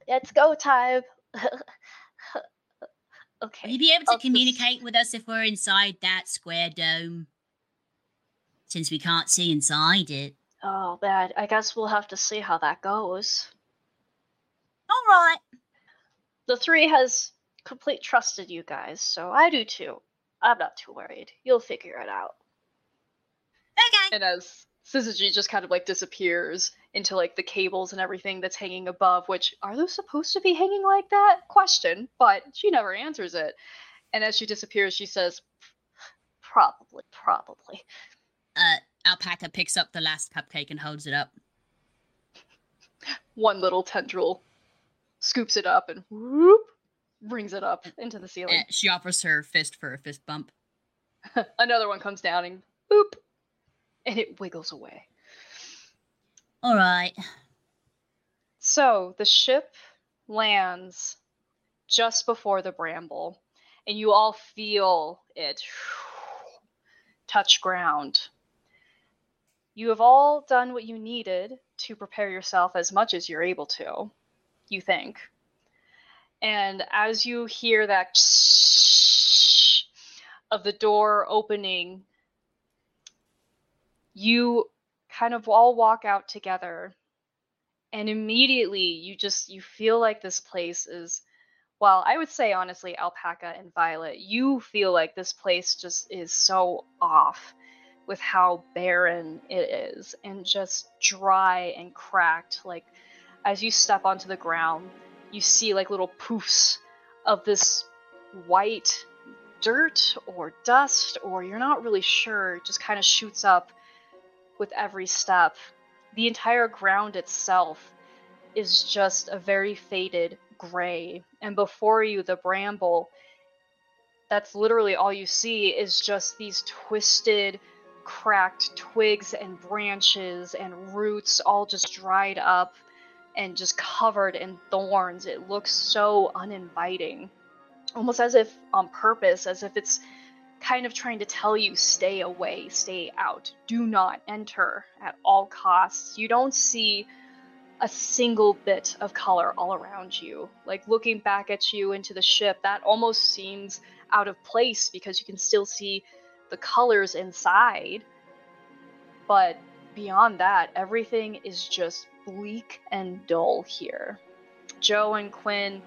It's go time. okay. Will you be able to I'll just- communicate with us if we're inside that square dome? Since we can't see inside it. Oh man, I guess we'll have to see how that goes. All right. The three has complete trust in you guys, so I do too. I'm not too worried. You'll figure it out. Okay. and as Syzygy just kind of like disappears into like the cables and everything that's hanging above, which are those supposed to be hanging like that? Question, but she never answers it. And as she disappears, she says, Probably, probably. Uh, Alpaca picks up the last cupcake and holds it up. one little tendril scoops it up and whoop, brings it up into the Uh, ceiling. she offers her fist for a fist bump. Another one comes down and boop, and it wiggles away. All right. So the ship lands just before the bramble, and you all feel it touch ground. You have all done what you needed to prepare yourself as much as you're able to, you think. And as you hear that of the door opening, you kind of all walk out together. And immediately you just you feel like this place is well, I would say honestly, Alpaca and Violet, you feel like this place just is so off with how barren it is and just dry and cracked. Like, as you step onto the ground, you see like little poofs of this white dirt or dust, or you're not really sure, it just kind of shoots up with every step. The entire ground itself is just a very faded gray, and before you, the bramble. That's literally all you see is just these twisted, cracked twigs and branches and roots all just dried up and just covered in thorns. It looks so uninviting. Almost as if on purpose, as if it's kind of trying to tell you stay away, stay out, do not enter at all costs. You don't see a single bit of color all around you. Like looking back at you into the ship, that almost seems out of place because you can still see the colors inside. But beyond that, everything is just bleak and dull here. Joe and Quinn,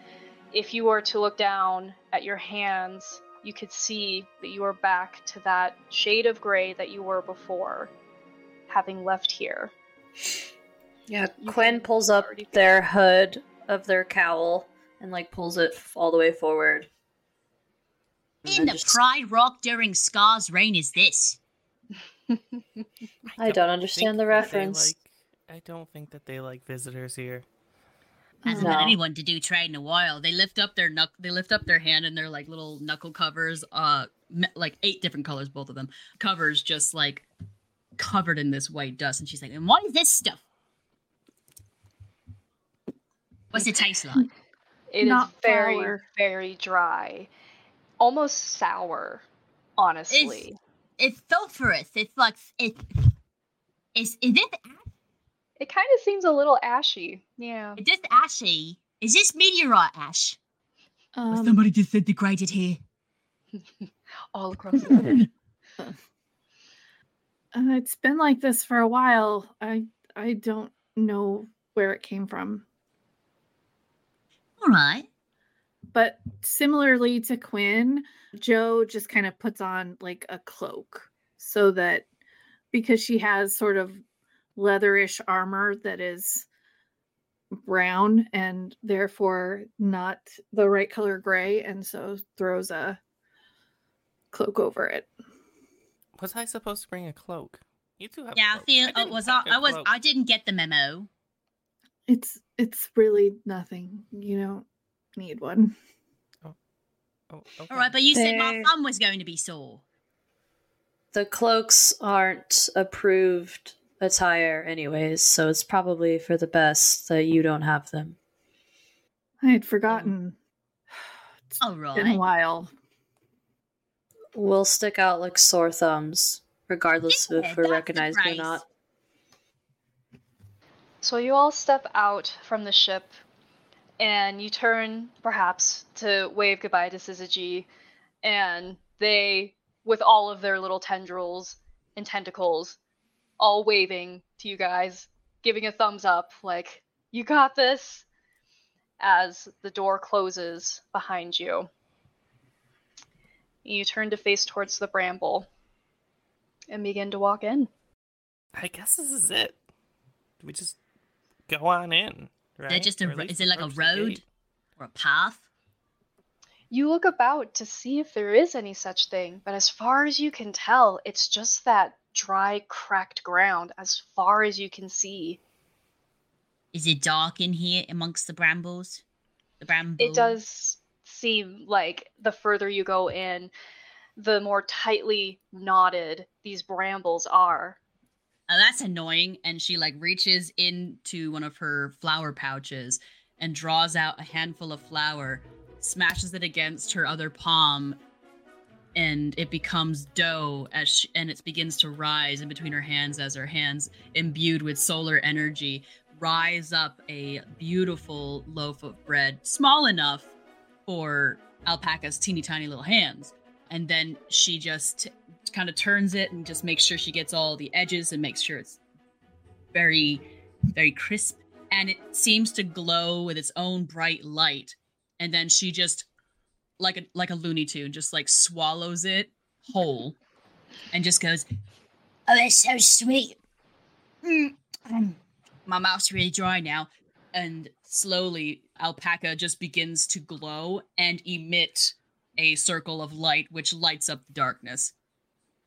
if you were to look down at your hands, you could see that you are back to that shade of gray that you were before, having left here. Yeah, You Quinn pulls up already feel their hood of their cowl and like pulls it all the way forward. In the just- Pride Rock during Scar's reign is this? I don't understand think the that they reference. like- I don't think that they like visitors here. Hasn't No. been anyone to do trade in a while. They lift up their knuck. They lift up their hand and their like little knuckle covers. Uh, me- like eight different colors, both of them covers, just like covered in this white dust. And she's like, "And what is this stuff? What's it taste like?" It is Not very, flour. very dry. Almost sour, honestly. It's sulfurous. It's like it. Is is this It kind of seems a little ashy. Yeah. is this ashy? Is this meteorite ash? Um, somebody disintegrated here? All across the uh, it's been like this for a while. I I don't know where it came from. All right. But similarly to Quinn, Joe just kind of puts on like a cloak so that because she has sort of leatherish armor that is brown and therefore not the right color gray, and so throws a cloak over it. Was I supposed to bring a cloak? You two have. Yeah, I feel. didn't was I? pack a I was. cloak. I didn't get the memo. It's it's really nothing. You don't need one. Oh, oh, okay. All right, but you said my There- thumb was going to be sore. The cloaks aren't approved attire, anyways, so it's probably for the best that you don't have them. I had forgotten. It's All been a right. while. We'll stick out like sore thumbs, regardless of Yeah, if we're recognized or not. So you all step out from the ship and you turn, perhaps, to wave goodbye to Syzygy, and they, with all of their little tendrils and tentacles, all waving to you guys, giving a thumbs up, like, you got this, as the door closes behind you. You turn to face towards the bramble and begin to walk in. I guess this is it. We just go on in. Right? just a, ro- is it like a road? Or a path? You look about to see if there is any such thing, but as far as you can tell, it's just that dry, cracked ground as far as you can see. Is it dark in here amongst the brambles? The brambles. It does seem like the further you go in, the more tightly knotted these brambles are. That's annoying. And she like reaches into one of her flower pouches and draws out a handful of flour, smashes it against her other palm, and it becomes dough as she, and it begins to rise in between her hands as her hands, imbued with solar energy, rise up a beautiful loaf of bread, small enough for Alpaca's teeny tiny little hands. And then she just kind of turns it and just makes sure she gets all the edges and makes sure it's very, very crisp. And it seems to glow with its own bright light. And then she just, like a like a Looney Tune, just like swallows it whole, and just goes, "Oh, it's so sweet." Mm. My mouth's really dry now. And slowly, Alpaca just begins to glow and emit a circle of light, which lights up the darkness.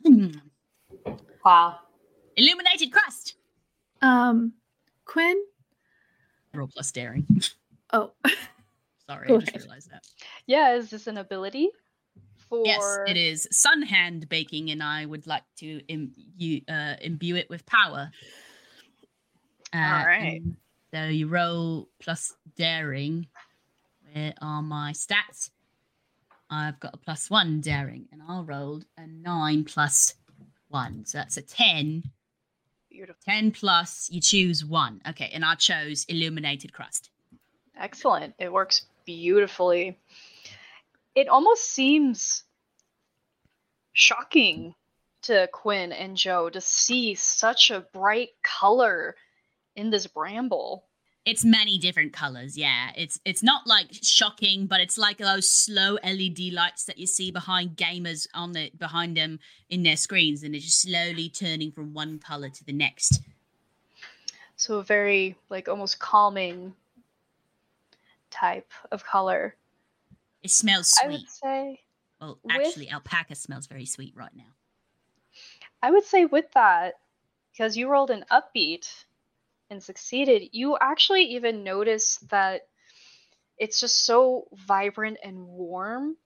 Mm. Wow. Illuminated crust. Um, Quinn. Roll plus daring. Oh, Sorry, I just realized that. Yeah, is this an ability? For Yes, it is sun hand baking, and I would like to Im- you, uh, imbue it with power. Uh, Alright. So you roll plus daring. Where are my stats? I've got a plus one daring, and I rolled a nine plus one, so that's a ten. Beautiful. Ten plus, you choose one. Okay, and I chose illuminated crust. Excellent. It works beautifully. It almost seems shocking to Quinn and Joe to see such a bright color in this bramble. It's many different colors, yeah. It's it's not like shocking, but it's like those slow LED lights that you see behind gamers on the behind them in their screens, and it's just slowly turning from one color to the next. So a very like almost calming type of color. It smells sweet. I would say Well, with- actually, alpaca smells very sweet right now. I would say with that, because you rolled an upbeat and succeeded, you actually even notice that it's just so vibrant and warm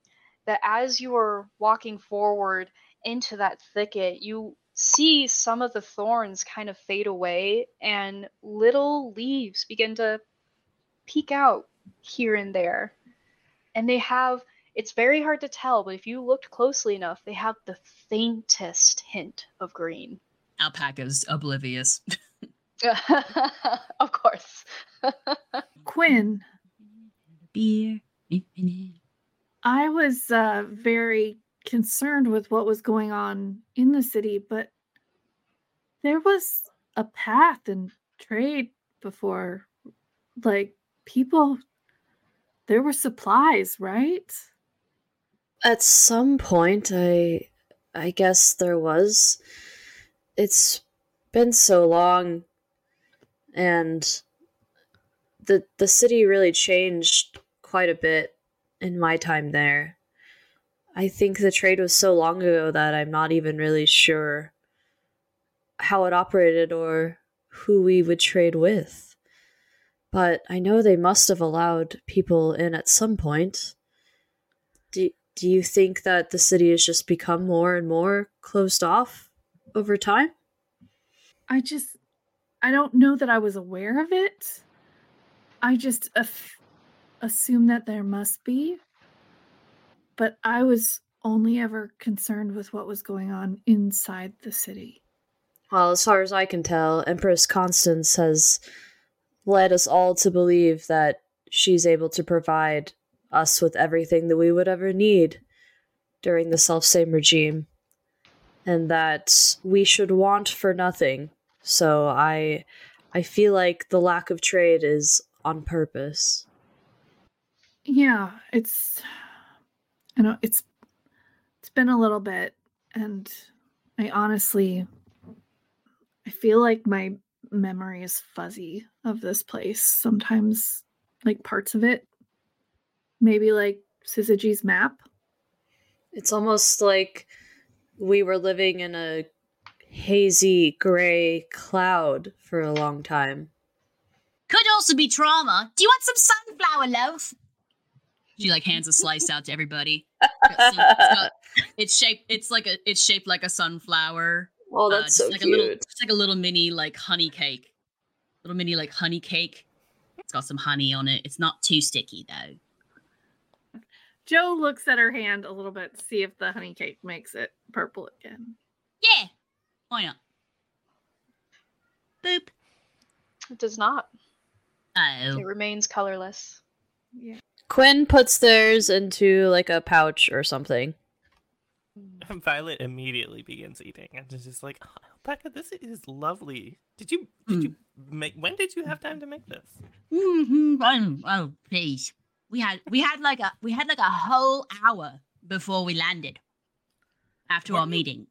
that as you are walking forward into that thicket, you see some of the thorns kind of fade away and little leaves begin to peek out here and there. And they have it's very hard to tell, but if you looked closely enough, they have the faintest hint of green. Alpaca's oblivious. of course. Quinn. Beer. I was uh, very concerned with what was going on in the city, but there was a path and trade before. Like, people, there were supplies, right? At some point, I, I guess there was. It's been so long, and the the city really changed quite a bit in my time there. I think the trade was so long ago that I'm not even really sure how it operated or who we would trade with. But I know they must have allowed people in at some point. Do, do you think that the city has just become more and more closed off over time? I just, I don't know that I was aware of it. I just af- assume that there must be. But I was only ever concerned with what was going on inside the city. Well, as far as I can tell, Empress Constance has led us all to believe that she's able to provide us with everything that we would ever need during the self-same regime and that we should want for nothing. So I I feel like the lack of trade is on purpose. Yeah, it's I know it's it's been a little bit and I honestly I feel like my memory is fuzzy of this place. Sometimes like parts of it. Maybe like Syzygy's map. It's almost like we were living in a hazy gray cloud for a long time. Could also be trauma. Do you want some sunflower loaf? She like hands a slice out to everybody. It's got sun- it's got- It's shaped. It's like a. It's shaped like a sunflower. Oh, uh, that's just so like cute. a little, just like a little mini like honey cake, little mini like honey cake. It's got some honey on it. It's not too sticky though. Joe looks at her hand a little bit to see if the honey cake makes it purple again. Yeah. Why not? Boop. It does not. Oh, It remains colorless. Yeah. Quinn puts theirs into like a pouch or something. Violet immediately begins eating and is just like, oh, Becca, this is lovely. Did you did you make when did you have time to make this? Mhm, Oh, oh, please. We had we had like a we had like a whole hour before we landed after our What? meeting.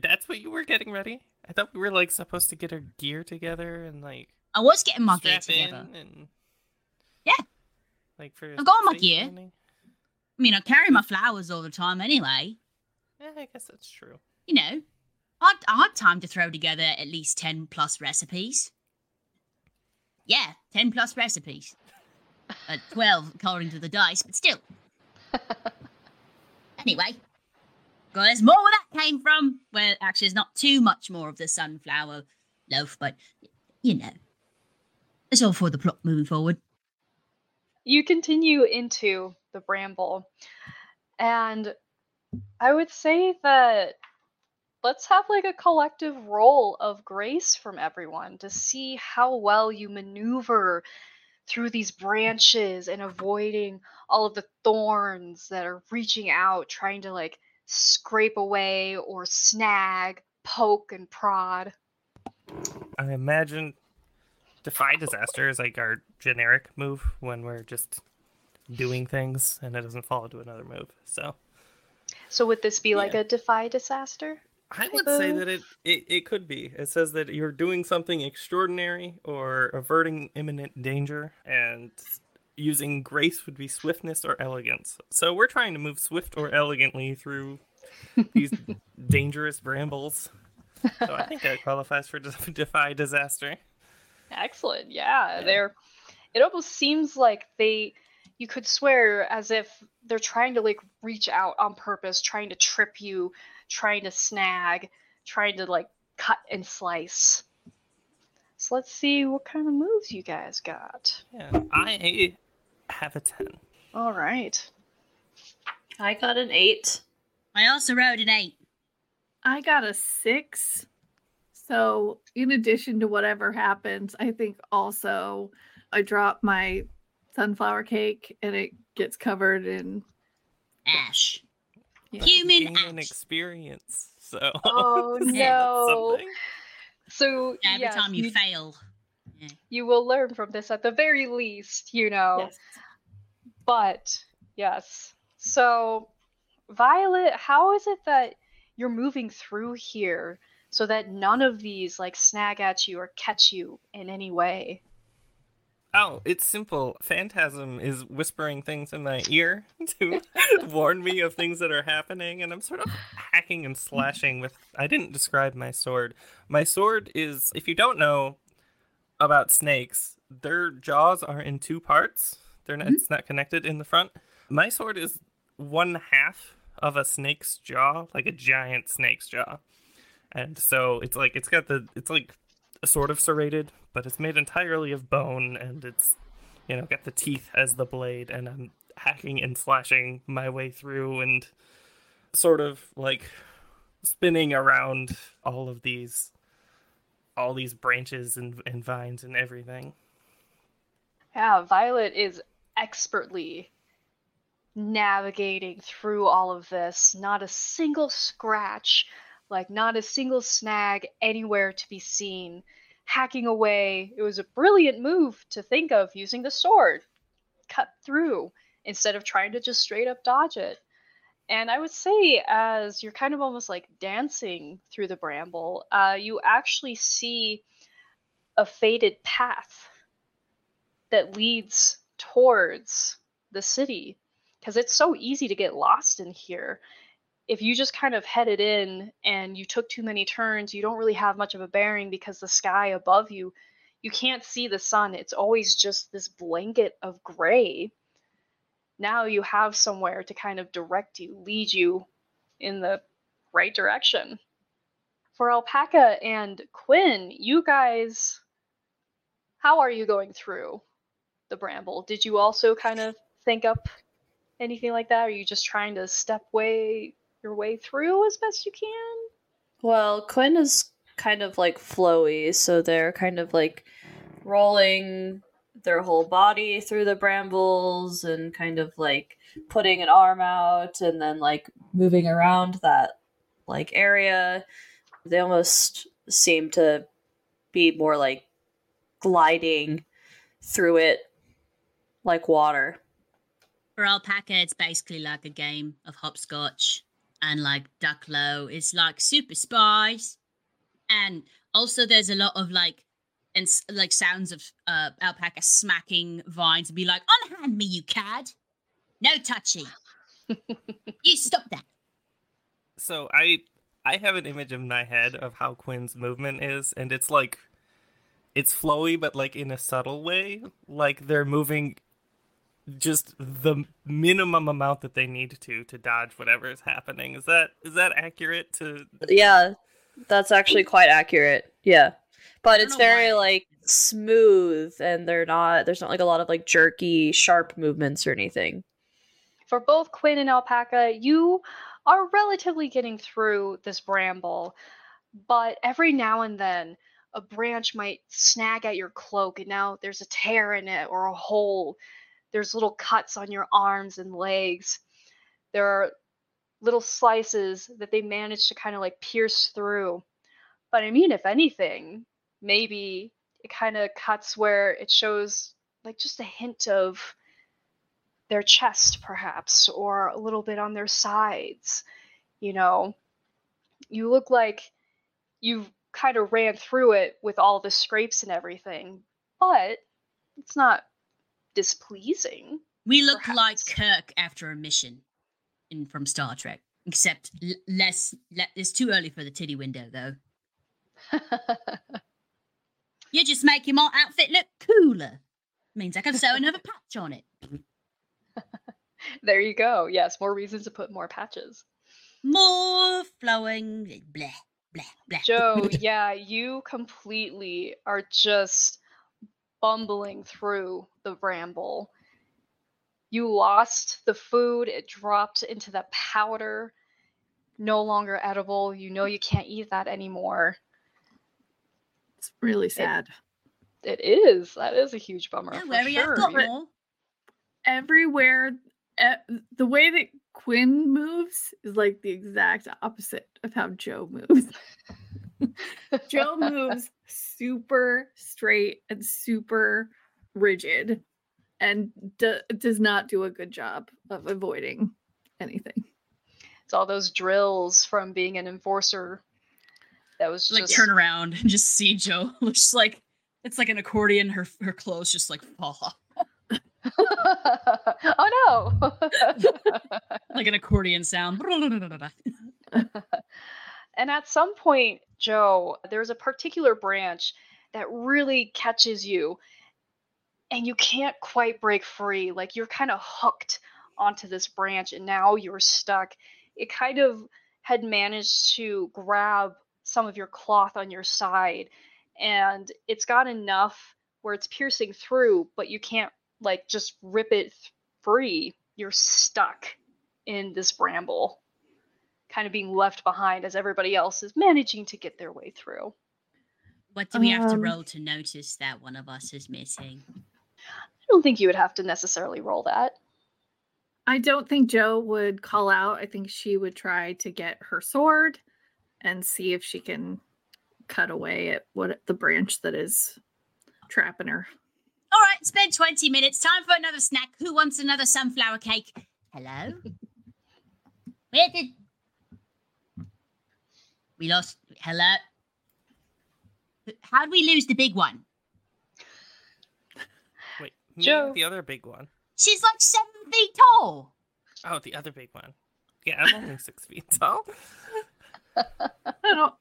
That's what you were getting ready? I thought we were like supposed to get our gear together and like I was getting my gear together. and Yeah. Like for I've got my gear. I mean, I carry my flowers all the time anyway. Yeah, I guess that's true. You know, I'd, I had time to throw together at least ten plus recipes. Yeah, ten plus recipes. Uh, Twelve according to the dice, but still. Anyway, there's more where that came from. Well, actually, there's not too much more of the sunflower loaf, but you know, it's all for the plot moving forward. you continue into the bramble and i would say that let's have like a collective roll of grace from everyone to see how well you maneuver through these branches and avoiding all of the thorns that are reaching out trying to like scrape away or snag poke and prod I imagine defy disaster is like our generic move when we're just doing things and it doesn't fall into another move. So so would this be like Yeah. a defy disaster I would say that it, it it could be. It says that you're doing something extraordinary or averting imminent danger, and using grace would be swiftness or elegance. So we're trying to move swift or elegantly through these dangerous brambles. So I think that qualifies for defy disaster. Excellent. Yeah, Yeah. they're. It almost seems like they. You could swear as if they're trying to like reach out on purpose, trying to trip you, trying to snag, trying to like cut and slice. So let's see what kind of moves you guys got. Yeah, I have a ten. All right. I got an eight. I also wrote an eight. I got a six. So, in addition to whatever happens, I think also I drop my sunflower cake and it gets covered in. Ash. Yeah. Human ash. experience. So Oh, no. something. So Every yes, time you, you, fail. you will learn from this at the very least, you know. Yes. But yes. So, Violet, how is it that you're moving through here so that none of these like snag at you or catch you in any way? Oh, it's simple. Phantasm is whispering things in my ear to warn me of things that are happening, and I'm sort of hacking and slashing with. I didn't describe my sword. My sword is, if you don't know about snakes, their jaws are in two parts. They're not, it's mm-hmm. not connected in the front. My sword is one half of a snake's jaw, like a giant snake's jaw. And so it's like it's got the it's like sort of serrated, but it's made entirely of bone and it's you know got the teeth as the blade and I'm hacking and slashing my way through and sort of like spinning around all of these all these branches and, and vines and everything. Yeah, Violet is expertly navigating through all of this. Not a single scratch, like not a single snag anywhere to be seen. Hacking away. It was a brilliant move to think of using the sword. Cut through instead of trying to just straight up dodge it. And I would say, as you're kind of almost like dancing through the bramble, uh, you actually see a faded path that leads towards the city because it's so easy to get lost in here. If you just kind of headed in and you took too many turns, you don't really have much of a bearing because the sky above you, you can't see the sun. It's always just this blanket of gray. Now you have somewhere to kind of direct you, lead you in the right direction. For Alpaca and Quinn, you guys, how are you going through the bramble? Did you also kind of think up anything like that? Are you just trying to step way your way through as best you can? Well, Quinn is kind of like flowy, so they're kind of like rolling their whole body through the brambles and kind of like putting an arm out and then like moving around that like area. They almost seem to be more like gliding through it like water. For alpaca, it's basically like a game of hopscotch and like duck low. It's like super spies, and also there's a lot of like and like sounds of uh alpaca smacking vines and be like, "Unhand me, you cad! No touchy! you stop that!" So I I have an image in my head of how Quinn's movement is, and it's like it's flowy, but like in a subtle way. Like they're moving just the minimum amount that they need to to dodge whatever is happening. Is that is that accurate to Yeah, that's actually quite accurate. Yeah. But it's very why. like smooth and they're not there's not like a lot of like jerky, sharp movements or anything. For both Quinn and Alpaca, you are relatively getting through this bramble, but every now and then a branch might snag at your cloak and now there's a tear in it or a hole. There's little cuts on your arms and legs. There are little slices that they manage to kind of like pierce through. But I mean, if anything, maybe it kind of cuts where it shows like just a hint of their chest, perhaps, or a little bit on their sides. You know, you look like you've kind of ran through it with all the scrapes and everything, but it's not displeasing. We look like Kirk after a mission in from Star Trek, except l- less. Le- it's too early for the titty window, though. You just making my outfit look cooler. Means I can sew another patch on it. there you go. Yes, more reasons to put more patches. More flowing. Blah blah blah. Joe, yeah, you completely are just bumbling through the bramble. You lost the food, it dropped into the powder, no longer edible. You know you can't eat that anymore. It's really sad. It is. That is a huge bummer. Don't for sure. I've got You- more. Everywhere, e- the way that Quinn moves is like the exact opposite of how Joe moves. Joe moves super straight and super rigid and do- does not do a good job of avoiding anything. It's all those drills from being an enforcer. That was like just turn around and just see Joe. Looks like it's like an accordion. Her her clothes just like fall off. oh no. like an accordion sound. And at some point, Joe, there's a particular branch that really catches you, and you can't quite break free. Like you're kind of hooked onto this branch, and now you're stuck. It kind of had managed to grab some of your cloth on your side, and it's got enough where it's piercing through, but you can't like just rip it free. You're stuck in this bramble kind of being left behind as everybody else is managing to get their way through. What do we have to Um, roll to notice that one of us is missing? I don't think you would have to necessarily roll that. I don't think Joe would call out. I think she would try to get her sword and see if she can cut away at what the branch that is trapping her. All right, spend 20 minutes. Time for another snack. Who wants another sunflower cake? Hello? Where did. We lost. Hello? How'd we lose the big one? wait me, Joe. the other big one? She's like seven feet tall. Oh, the other big one. Yeah, I'm only six feet tall. I don't.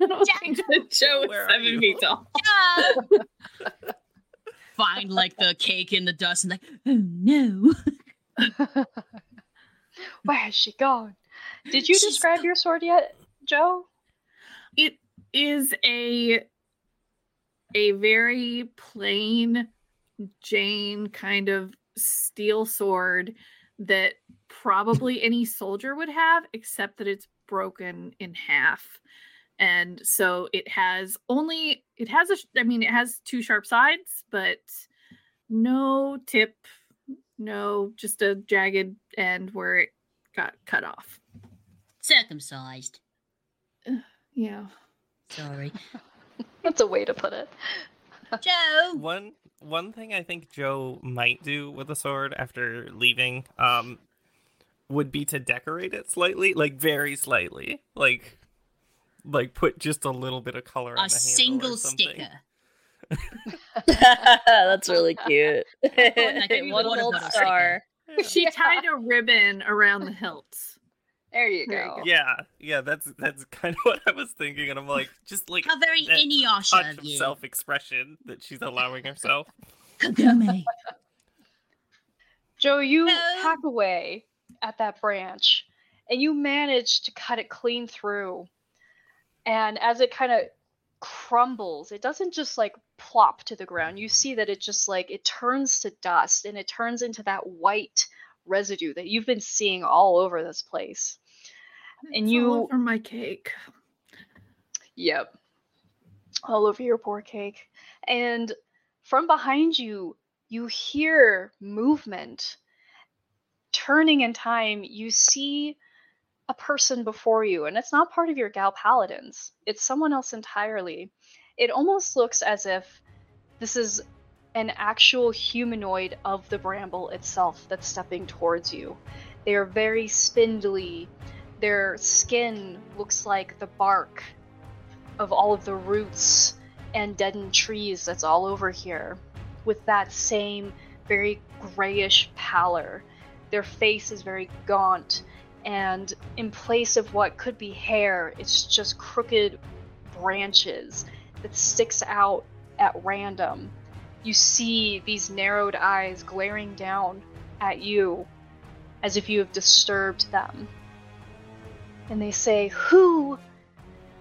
I don't Jack- think that Joe is seven feet tall. Ah, Find like the cake in the dust and like, oh no. Where has she gone? Did you She's describe go- your sword yet, Joe? It is a a very plain Jane kind of steel sword that probably any soldier would have, except that it's broken in half. And so it has only it has a, I mean it has two sharp sides, but no tip, no, just a jagged end where it got cut off. Circumcised. Yeah. Sorry. That's a way to put it. Joe! One one thing I think Joe might do with a sword after leaving, um, would be to decorate it slightly, like very slightly, like like put just a little bit of color on A the handle or single something. sticker. That's really cute. maybe One one gold star. She Yeah. tied a ribbon around the hilt. There you go. go. Yeah, yeah, that's that's kind of what I was thinking, and I'm like, just like How very that Inuyasha touch of of self-expression that she's allowing herself. Kagome. Joe, you No. hack away at that branch and you manage to cut it clean through. And as it kind of crumbles, it doesn't just like plop to the ground. You see that it just like it turns to dust and it turns into that white residue that you've been seeing all over this place. And It's you all over my cake. Yep. All over your poor cake. And from behind you, you hear movement. Turning in time, you see a person before you, and it's not part of your Gal Paladins. It's someone else entirely. It almost looks as if this is an actual humanoid of the bramble itself that's stepping towards you. They are very spindly. Their skin looks like the bark of all of the roots and deadened trees that's all over here with that same very grayish pallor. Their face is very gaunt, and in place of what could be hair, it's just crooked branches that sticks out at random. You see these narrowed eyes glaring down at you as if you have disturbed them. And they say, Who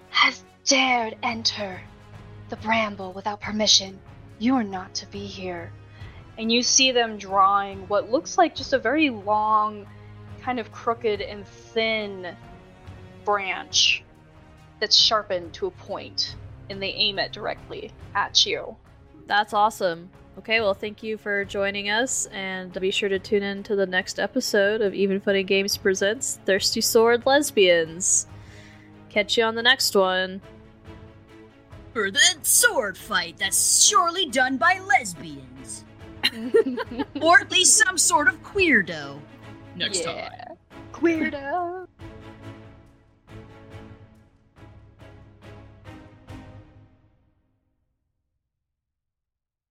has dared enter the bramble without permission? You are not to be here. And you see them drawing what looks like just a very long, kind of crooked and thin branch that's sharpened to a point, and they aim it directly at you. That's awesome. Okay, well, thank you for joining us, and be sure to tune in to the next episode of Even Footing Games Presents Thirsty Sword Lesbians. Catch you on the next one. For the sword fight that's surely done by lesbians. or at least some sort of queerdo. Next time. yeah. Queerdo.